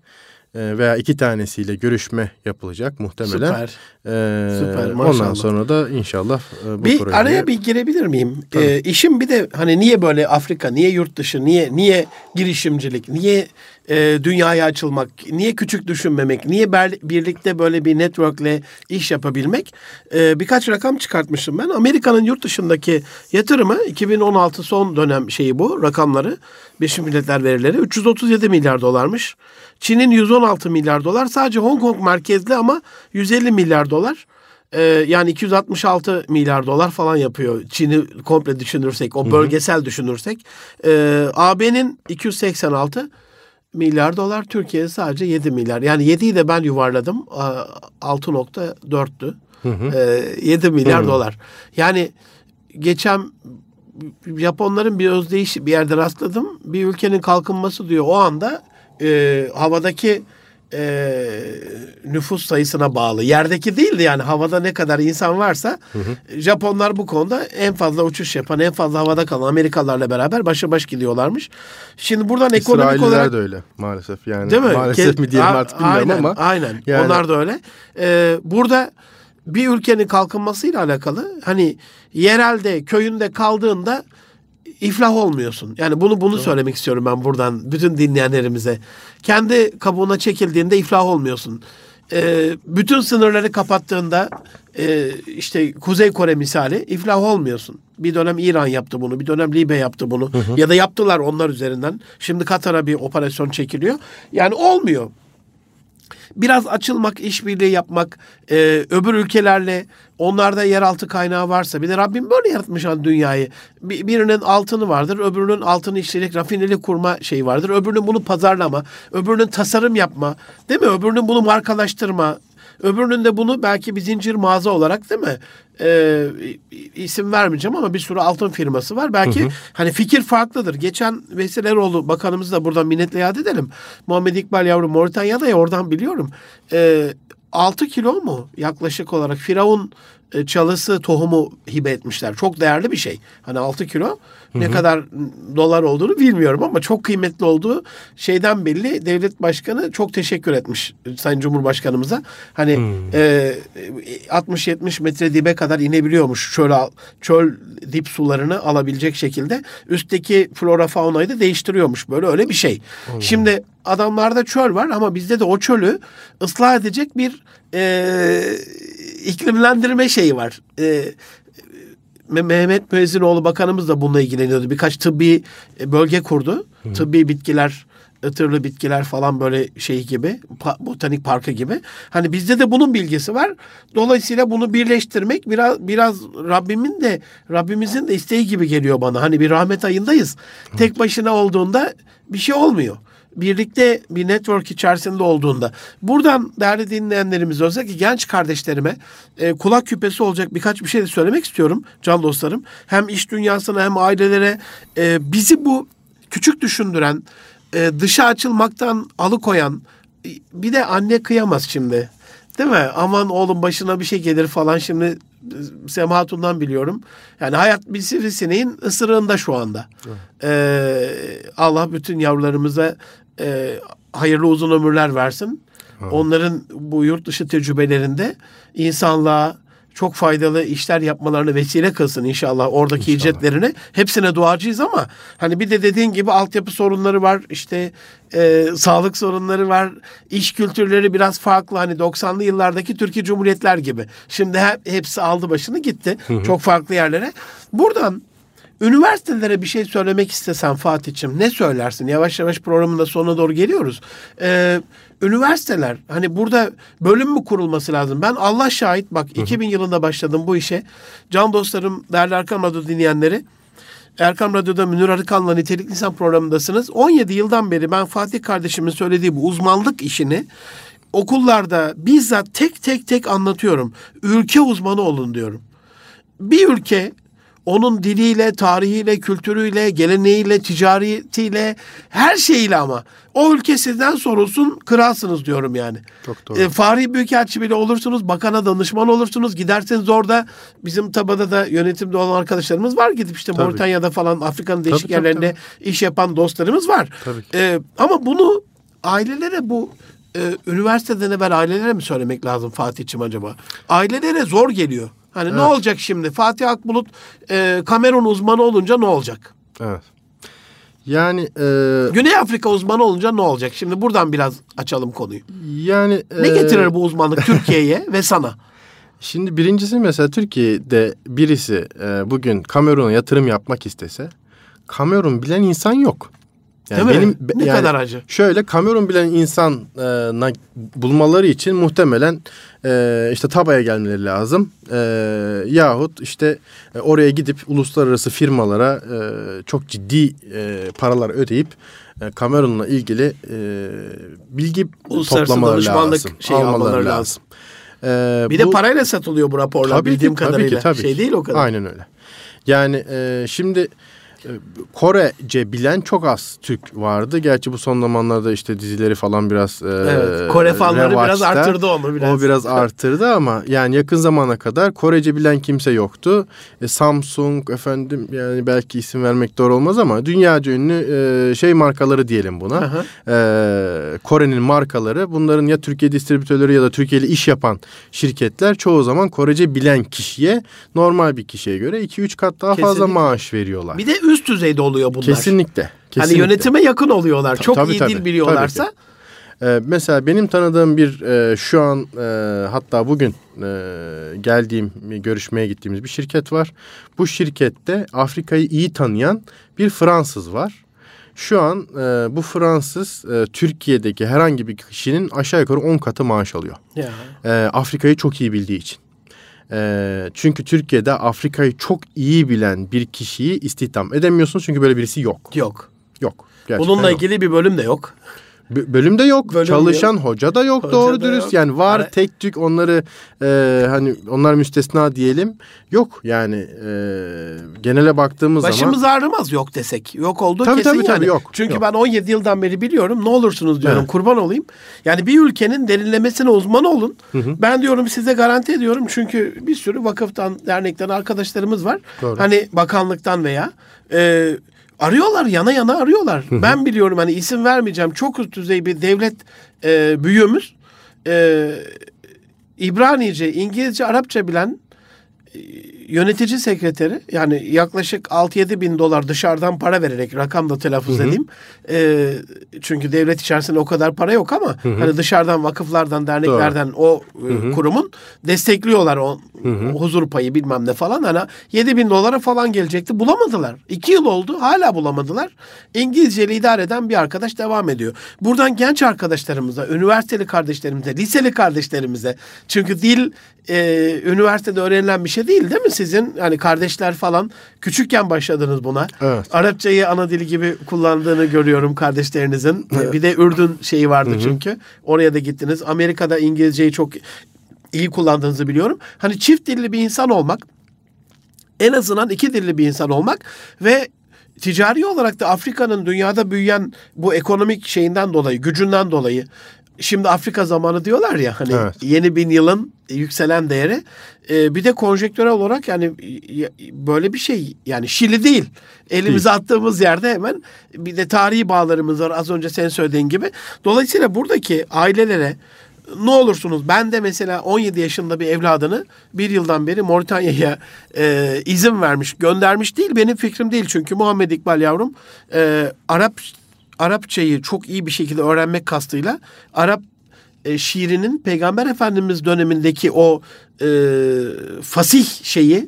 e, veya iki tanesiyle görüşme yapılacak muhtemelen. Süper. E, Süper, Ondan maşallah. sonra da inşallah bu Bir projeye- araya bir girebilir miyim? Tabii. Ee, işim bir de hani niye böyle Afrika, niye yurt dışı, niye niye girişimcilik, niye e, dünyaya açılmak, niye küçük düşünmemek, niye ber- birlikte böyle bir networkle iş yapabilmek? Ee, birkaç rakam çıkartmışım ben. Amerika'nın yurt dışındaki yatırımı 2016 son dönem şeyi bu rakamları. Birleşmiş Milletler verileri 337 milyar dolarmış. Çin'in 116 milyar dolar sadece Hong Kong merkezli ama 150 milyar dolar. Ee, yani 266 milyar dolar falan yapıyor Çin'i komple düşünürsek, o bölgesel düşünürsek. Ee, AB'nin 286 milyar dolar, Türkiye sadece 7 milyar. Yani 7'yi de ben yuvarladım. Aa, 6.4'tü. Ee, 7 milyar dolar. Yani geçen Japonların bir özdeyişi bir yerde rastladım. Bir ülkenin kalkınması diyor o anda e, havadaki e, nüfus sayısına bağlı. Yerdeki değildi yani havada ne kadar insan varsa Japonlar bu konuda en fazla uçuş yapan, en fazla havada kalan Amerikalılarla beraber başa baş gidiyorlarmış. Şimdi buradan ekonomik olarak de öyle maalesef yani. Değil mi? Maalesef Ke- mi diyelim artık bilmiyorum aynen, ama. Aynen. yani- Onlar da öyle. Ee, burada bir ülkenin kalkınmasıyla alakalı hani yerelde köyünde kaldığında iflah olmuyorsun. Yani bunu bunu söylemek istiyorum ben buradan bütün dinleyenlerimize. Kendi kabuğuna çekildiğinde iflah olmuyorsun. E, bütün sınırları kapattığında e, işte Kuzey Kore misali iflah olmuyorsun. Bir dönem İran yaptı bunu, bir dönem Libya yaptı bunu ya da yaptılar onlar üzerinden. Şimdi Katar'a bir operasyon çekiliyor. Yani olmuyor biraz açılmak, işbirliği yapmak, e, öbür ülkelerle onlarda yeraltı kaynağı varsa bir de Rabbim böyle yaratmış an dünyayı. Bir, birinin altını vardır, öbürünün altını işleyerek rafineli kurma şeyi vardır. Öbürünün bunu pazarlama, öbürünün tasarım yapma, değil mi? Öbürünün bunu markalaştırma, Öbürünün de bunu belki bir zincir mağaza olarak değil mi? Ee, isim vermeyeceğim ama bir sürü altın firması var. Belki hı hı. hani fikir farklıdır. Geçen Veysel Eroğlu bakanımızı da buradan minnetle yad edelim. Muhammed İkbal yavrum Moritanya'da ya oradan biliyorum. Ee, 6 kilo mu yaklaşık olarak Firavun çalısı tohumu hibe etmişler. Çok değerli bir şey. Hani 6 kilo ne kadar dolar olduğunu bilmiyorum ama çok kıymetli olduğu şeyden belli. Devlet başkanı çok teşekkür etmiş Sayın Cumhurbaşkanımıza. Hani e, 60-70 metre dibe kadar inebiliyormuş çöl, çöl dip sularını alabilecek şekilde. Üstteki flora faunayı da değiştiriyormuş böyle öyle bir şey. Allah. Şimdi adamlarda çöl var ama bizde de o çölü ıslah edecek bir e, iklimlendirme şeyi var. E, Mehmet Müezzinoğlu Bakanımız da bununla ilgileniyordu. Birkaç tıbbi e, bölge kurdu. Hı. Tıbbi bitkiler, ıtırlı bitkiler falan böyle şey gibi, botanik parkı gibi. Hani bizde de bunun bilgisi var. Dolayısıyla bunu birleştirmek biraz biraz Rabbimin de Rabbimizin de isteği gibi geliyor bana. Hani bir rahmet ayındayız. Evet. Tek başına olduğunda bir şey olmuyor birlikte bir network içerisinde olduğunda. Buradan değerli dinleyenlerimiz özellikle genç kardeşlerime e, kulak küpesi olacak birkaç bir şey de söylemek istiyorum can dostlarım. Hem iş dünyasına hem ailelere e, bizi bu küçük düşündüren, e, dışa açılmaktan alıkoyan bir de anne kıyamaz şimdi. Değil mi? Aman oğlum başına bir şey gelir falan şimdi Sema Hatun'dan biliyorum. Yani hayat bir sivrisineğin ısırığında şu anda. Ee, Allah bütün yavrularımıza e, hayırlı uzun ömürler versin. Evet. Onların bu yurt dışı tecrübelerinde insanlığa çok faydalı işler yapmalarını vesile kılsın inşallah oradaki inşallah. icetlerini. Hepsine duacıyız ama hani bir de dediğin gibi altyapı sorunları var. işte e, sağlık sorunları var. iş kültürleri biraz farklı. Hani 90'lı yıllardaki Türkiye Cumhuriyetler gibi. Şimdi hep, hepsi aldı başını gitti. Hı hı. Çok farklı yerlere. Buradan Üniversitelere bir şey söylemek istesen Fatih'im ne söylersin? Yavaş yavaş programın da sonuna doğru geliyoruz. Ee, üniversiteler hani burada bölüm mü kurulması lazım? Ben Allah şahit bak Hı-hı. 2000 yılında başladım bu işe. Can dostlarım, değerli Erkam Radyo dinleyenleri. Erkam Radyo'da Münir Arıkan'la Nitelikli İnsan programındasınız. 17 yıldan beri ben Fatih kardeşimin söylediği bu uzmanlık işini okullarda bizzat tek tek tek anlatıyorum. Ülke uzmanı olun diyorum. Bir ülke onun diliyle, tarihiyle, kültürüyle, geleneğiyle, ticaretiyle, her şeyiyle ama. O ülke sizden sorulsun, kralsınız diyorum yani. Çok doğru. E, Fahri Büyükelçi bile olursunuz, bakana danışman olursunuz. Giderseniz orada bizim tabada da yönetimde olan arkadaşlarımız var. Gidip işte tabii. Moritanya'da falan Afrika'nın değişik tabii, yerlerinde tabii. iş yapan dostlarımız var. Tabii E, ama bunu ailelere bu e, üniversiteden evvel ailelere mi söylemek lazım Fatih'ciğim acaba? Ailelere zor geliyor. Hani evet. ne olacak şimdi? Fatih Akbulut e, Kamerun uzmanı olunca ne olacak? Evet. Yani e, Güney Afrika uzmanı olunca ne olacak? Şimdi buradan biraz açalım konuyu. Yani ne e, getirir bu uzmanlık Türkiye'ye ve sana? Şimdi birincisi mesela Türkiye'de birisi e, bugün Kamerun'a yatırım yapmak istese Kamerun bilen insan yok. Yani Değil benim mi? ne yani kadar acı. Şöyle Kamerun bilen insan e, bulmaları için muhtemelen e, işte tabaya gelmeleri lazım. E, yahut işte e, oraya gidip uluslararası firmalara e, çok ciddi e, paralar ödeyip e, Kamerun'la ilgili e, bilgi toplamaları lazım. Şey almaları lazım. lazım. Ee, bir bu, de parayla satılıyor bu raporlar tabii bildiğim ki, kadarıyla. Tabii ki, tabii şey değil o kadar. Aynen öyle. Yani e, şimdi Korece bilen çok az Türk vardı. Gerçi bu son zamanlarda işte dizileri falan biraz e, evet, Kore fanları biraz arttırdı onu biraz. O biraz arttırdı ama yani yakın zamana kadar Korece bilen kimse yoktu. E, Samsung efendim yani belki isim vermek doğru olmaz ama dünyaca ünlü e, şey markaları diyelim buna. E, Kore'nin markaları bunların ya Türkiye distribütörleri ya da Türkiye'li iş yapan şirketler çoğu zaman Korece bilen kişiye normal bir kişiye göre 2-3 kat daha Kesinlikle. fazla maaş veriyorlar. Bir de üst düzeyde oluyor bunlar. Kesinlikle. kesinlikle. Hani yönetime yakın oluyorlar. Çok tabii, iyi tabii, dil biliyorlarsa. tabii Ee, mesela benim tanıdığım bir e, şu an e, hatta bugün e, geldiğim görüşmeye gittiğimiz bir şirket var. Bu şirkette Afrika'yı iyi tanıyan bir Fransız var. Şu an e, bu Fransız e, Türkiye'deki herhangi bir kişinin aşağı yukarı 10 katı maaş alıyor. Ya. E, Afrika'yı çok iyi bildiği için. E, çünkü Türkiye'de Afrika'yı çok iyi bilen bir kişiyi istihdam edemiyorsunuz çünkü böyle birisi yok. Yok. Yok. Gerçekten Bununla yok. ilgili bir bölüm de yok. B- bölüm de yok. Bölüm Çalışan hoca da yok Hoca doğru da dürüst. yok. Yani var Hani- tek tük onları e, hani onlar müstesna diyelim. Yok yani e, genele baktığımız Başımız zaman ağrımaz yok desek. Yok olduğu Tabii, kesin tabii, yani. tabii, yok, Çünkü yok. ben 17 yıldan beri biliyorum. Ne olursunuz diyorum. Evet. Kurban olayım. Yani bir ülkenin derinlemesine uzman olun. Ben diyorum size garanti ediyorum. Çünkü bir sürü vakıftan, dernekten arkadaşlarımız var. Doğru. Hani bakanlıktan veya e, arıyorlar yana yana arıyorlar. ben biliyorum hani isim vermeyeceğim. Çok üst düzey bir devlet e, büyüğümüz. E, İbranice, İngilizce, Arapça bilen e, yönetici sekreteri yani yaklaşık 6-7 bin dolar dışarıdan para vererek rakam da telaffuz edeyim. E, çünkü devlet içerisinde o kadar para yok ama hani dışarıdan vakıflardan derneklerden o e, kurumun destekliyorlar o, o huzur payı bilmem ne falan. Hani 7 bin dolara falan gelecekti bulamadılar. 2 yıl oldu hala bulamadılar. İngilizceyle idare eden bir arkadaş devam ediyor. Buradan genç arkadaşlarımıza, üniversiteli kardeşlerimize, liseli kardeşlerimize çünkü dil e, üniversitede öğrenilen bir şey değil değil mi sizin? Hani kardeşler falan küçükken başladınız buna. Evet. Arapçayı ana dili gibi kullandığını görüyorum kardeşlerinizin. Bir de Ürdün şeyi vardı çünkü. Oraya da gittiniz. Amerika'da İngilizceyi çok iyi kullandığınızı biliyorum. Hani çift dilli bir insan olmak, en azından iki dilli bir insan olmak ve ticari olarak da Afrika'nın dünyada büyüyen bu ekonomik şeyinden dolayı, gücünden dolayı şimdi Afrika zamanı diyorlar ya hani Evet. yeni bin yılın yükselen değeri. Ee, bir de konjektürel olarak yani böyle bir şey yani Şili değil. Elimize attığımız yerde hemen bir de tarihi bağlarımız var az önce sen söylediğin gibi. Dolayısıyla buradaki ailelere ne olursunuz ben de mesela 17 yaşında bir evladını bir yıldan beri Moritanya'ya e, izin vermiş göndermiş değil benim fikrim değil çünkü Muhammed İkbal yavrum e, Arap Arapçayı çok iyi bir şekilde öğrenmek kastıyla Arap e, şiirinin Peygamber Efendimiz dönemindeki o e, fasih şeyi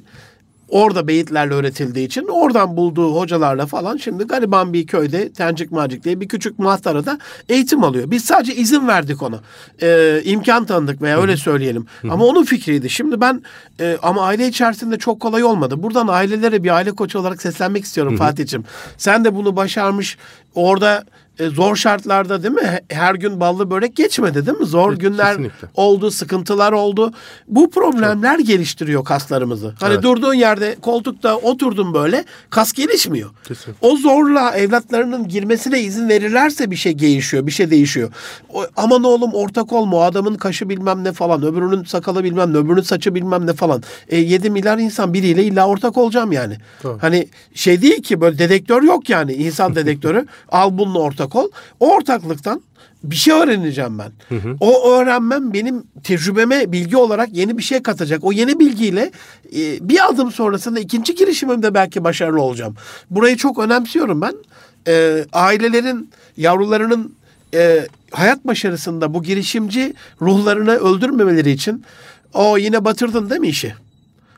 orada beyitlerle öğretildiği için oradan bulduğu hocalarla falan şimdi gariban bir köyde Tencik Macik diye bir küçük muhtarada eğitim alıyor. Biz sadece izin verdik ona. Ee, imkan tanıdık veya öyle söyleyelim. Ama onun fikriydi. Şimdi ben e, ama aile içerisinde çok kolay olmadı. Buradan ailelere bir aile koçu olarak seslenmek istiyorum Fatih'ciğim. Sen de bunu başarmış orada e, zor şartlarda değil mi? He- Her gün ballı börek geçmedi değil mi? Zor Evet, günler kesinlikle. oldu, sıkıntılar oldu. Bu problemler geliştiriyor kaslarımızı. Hani Evet. durduğun yerde koltukta oturdun böyle kas gelişmiyor. Kesin. O zorla evlatlarının girmesine izin verirlerse bir şey gelişiyor, bir şey değişiyor. O, aman oğlum ortak olma o adamın kaşı bilmem ne falan, öbürünün sakalı bilmem ne, öbürünün saçı bilmem ne falan. E, 7 milyar insan biriyle illa ortak olacağım yani. Doğru. Hani şey değil ki böyle dedektör yok yani insan dedektörü. Al bununla ortak ol. O ortaklıktan bir şey öğreneceğim ben. O öğrenmem benim tecrübeme bilgi olarak yeni bir şey katacak. O yeni bilgiyle e, bir adım sonrasında ikinci girişimimde belki başarılı olacağım. Burayı çok önemsiyorum ben. E, ailelerin yavrularının e, hayat başarısında bu girişimci ruhlarını öldürmemeleri için o yine batırdın değil mi işi?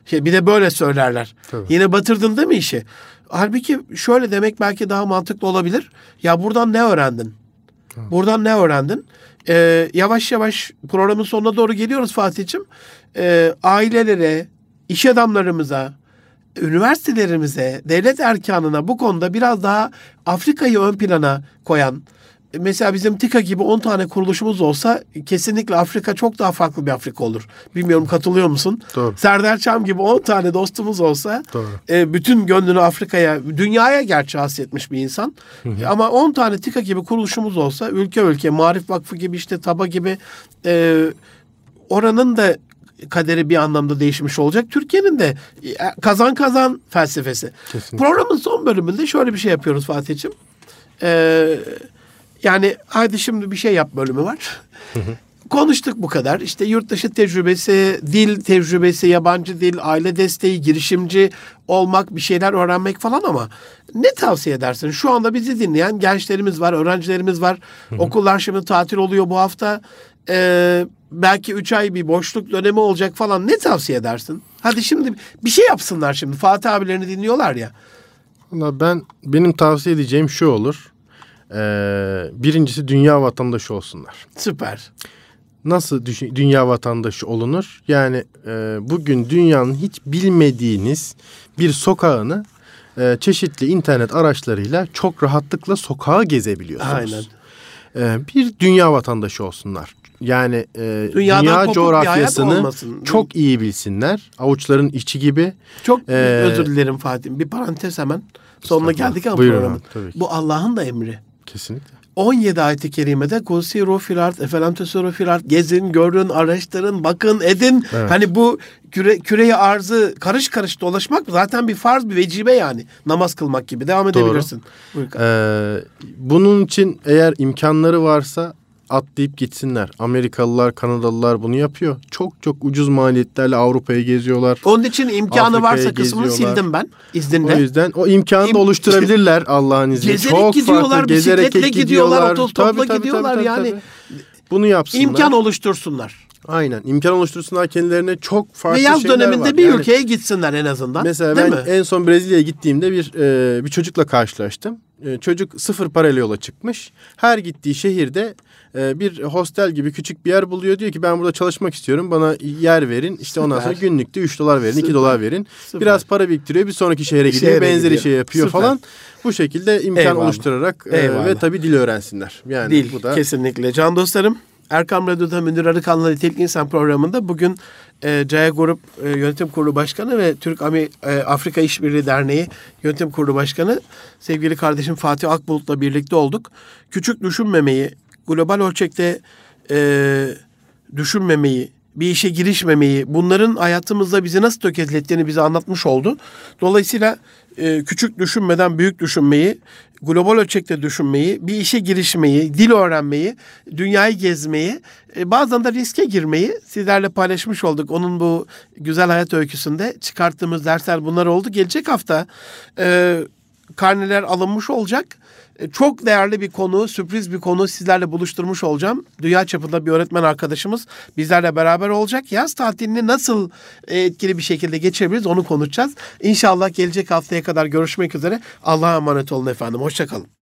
Şey, bir de böyle söylerler. Tabii. Yine batırdın değil mi işi? Halbuki şöyle demek belki daha mantıklı olabilir. Ya buradan ne öğrendin? Buradan ne öğrendin? Ee, yavaş yavaş programın sonuna doğru geliyoruz Fatih'ciğim. Ee, ailelere, iş adamlarımıza, üniversitelerimize, devlet erkanına bu konuda biraz daha Afrika'yı ön plana koyan, mesela bizim TİKA gibi 10 tane kuruluşumuz olsa kesinlikle Afrika çok daha farklı bir Afrika olur. Bilmiyorum katılıyor musun? Doğru. Serdar Çam gibi 10 tane dostumuz olsa Doğru. e, bütün gönlünü Afrika'ya, dünyaya gerçi hasretmiş bir insan. Ama 10 tane TİKA gibi kuruluşumuz olsa ülke ülke, Marif Vakfı gibi işte TABA gibi e, oranın da kaderi bir anlamda değişmiş olacak. Türkiye'nin de e, kazan kazan felsefesi. Kesinlikle. Programın son bölümünde şöyle bir şey yapıyoruz Fatih'ciğim. Ee, yani hadi şimdi bir şey yap bölümü var. konuştuk bu kadar. İşte yurt dışı tecrübesi, dil tecrübesi, yabancı dil, aile desteği, girişimci olmak, bir şeyler öğrenmek falan ama ne tavsiye edersin? Şu anda bizi dinleyen gençlerimiz var, öğrencilerimiz var. Okullar şimdi tatil oluyor bu hafta. Ee, belki üç ay bir boşluk dönemi olacak falan. Ne tavsiye edersin? Hadi şimdi bir şey yapsınlar şimdi. Fatih abilerini dinliyorlar ya. Ben benim tavsiye edeceğim şu olur. Ee, birincisi dünya vatandaşı olsunlar. Süper. Nasıl düşün, dünya vatandaşı olunur? Yani e, bugün dünyanın hiç bilmediğiniz bir sokağını e, çeşitli internet araçlarıyla çok rahatlıkla sokağa gezebiliyorsunuz. Aynen. E, bir dünya vatandaşı olsunlar. Yani e, Dünyadan dünya coğrafyasını çok iyi bilsinler. Avuçların içi gibi. Çok Ee, özür dilerim Fatih. Bir parantez hemen. Sonuna geldik ama Buyurun programın. Bu Allah'ın da emri. Kesinlikle. 17 ayet-i kerimede Kusiru filat, efendim tesuru filat, gezin, görün, araştırın, bakın, edin. Evet. Hani bu küre, küreyi arzı karış karış dolaşmak zaten bir farz, bir vecibe yani. Namaz kılmak gibi. Devam Doğru. edebilirsin. Buyur. Ee, bunun için eğer imkanları varsa atlayıp gitsinler. Amerikalılar, Kanadalılar bunu yapıyor. Çok çok ucuz maliyetlerle Avrupa'yı geziyorlar. Onun için imkanı Afrika'ya varsa kısmını sildim ben O izninde. yüzden o imkanı İm- da oluşturabilirler Allah'ın izniyle. Gezerek çok gidiyorlar, farklı gezerek bisikletle gidiyorlar, otostopla gidiyorlar yani. Bunu yapsınlar. İmkan oluştursunlar. Aynen. imkan oluştursunlar kendilerine çok farklı Ve yaz şeyler döneminde var. bir Yani ülkeye gitsinler en azından. Mesela Değil ben mi? en son Brezilya'ya gittiğimde bir e, bir çocukla karşılaştım. E, çocuk sıfır parayla yola çıkmış. Her gittiği şehirde e, bir hostel gibi küçük bir yer buluyor. Diyor ki ben burada çalışmak istiyorum. Bana yer verin. İşte ondan Süper. sonra günlükte 3 dolar verin, 2 Süper. dolar verin. Süper. Biraz para biriktiriyor. Bir sonraki şehre gidiyor. Şehre benzeri gidiyor. şey yapıyor Süper. falan. Bu şekilde imkan Eyvallah. oluşturarak e, Eyvallah. ve tabii dil öğrensinler. Yani Değil bu da kesinlikle. Can dostlarım Erkam Radyo'da Münir Arıkan'la Nitelik İnsan programında bugün e, Caya Grup e, Yönetim Kurulu Başkanı ve Türk Ami, e, Afrika İşbirliği Derneği Yönetim Kurulu Başkanı sevgili kardeşim Fatih Akbulut'la birlikte olduk. Küçük düşünmemeyi, global ölçekte e, düşünmemeyi, bir işe girişmemeyi, bunların hayatımızda bizi nasıl tökezlettiğini bize anlatmış oldu. Dolayısıyla e, küçük düşünmeden büyük düşünmeyi, global ölçekte düşünmeyi, bir işe girişmeyi, dil öğrenmeyi, dünyayı gezmeyi, e, bazen de riske girmeyi sizlerle paylaşmış olduk. Onun bu güzel hayat öyküsünde çıkarttığımız dersler bunlar oldu. Gelecek hafta e, karneler alınmış olacak. E, Çok değerli bir konu, sürpriz bir konu sizlerle buluşturmuş olacağım. Dünya çapında bir öğretmen arkadaşımız bizlerle beraber olacak. Yaz tatilini nasıl e, etkili bir şekilde geçirebiliriz onu konuşacağız. İnşallah gelecek haftaya kadar görüşmek üzere. Allah'a emanet olun efendim. Hoşçakalın.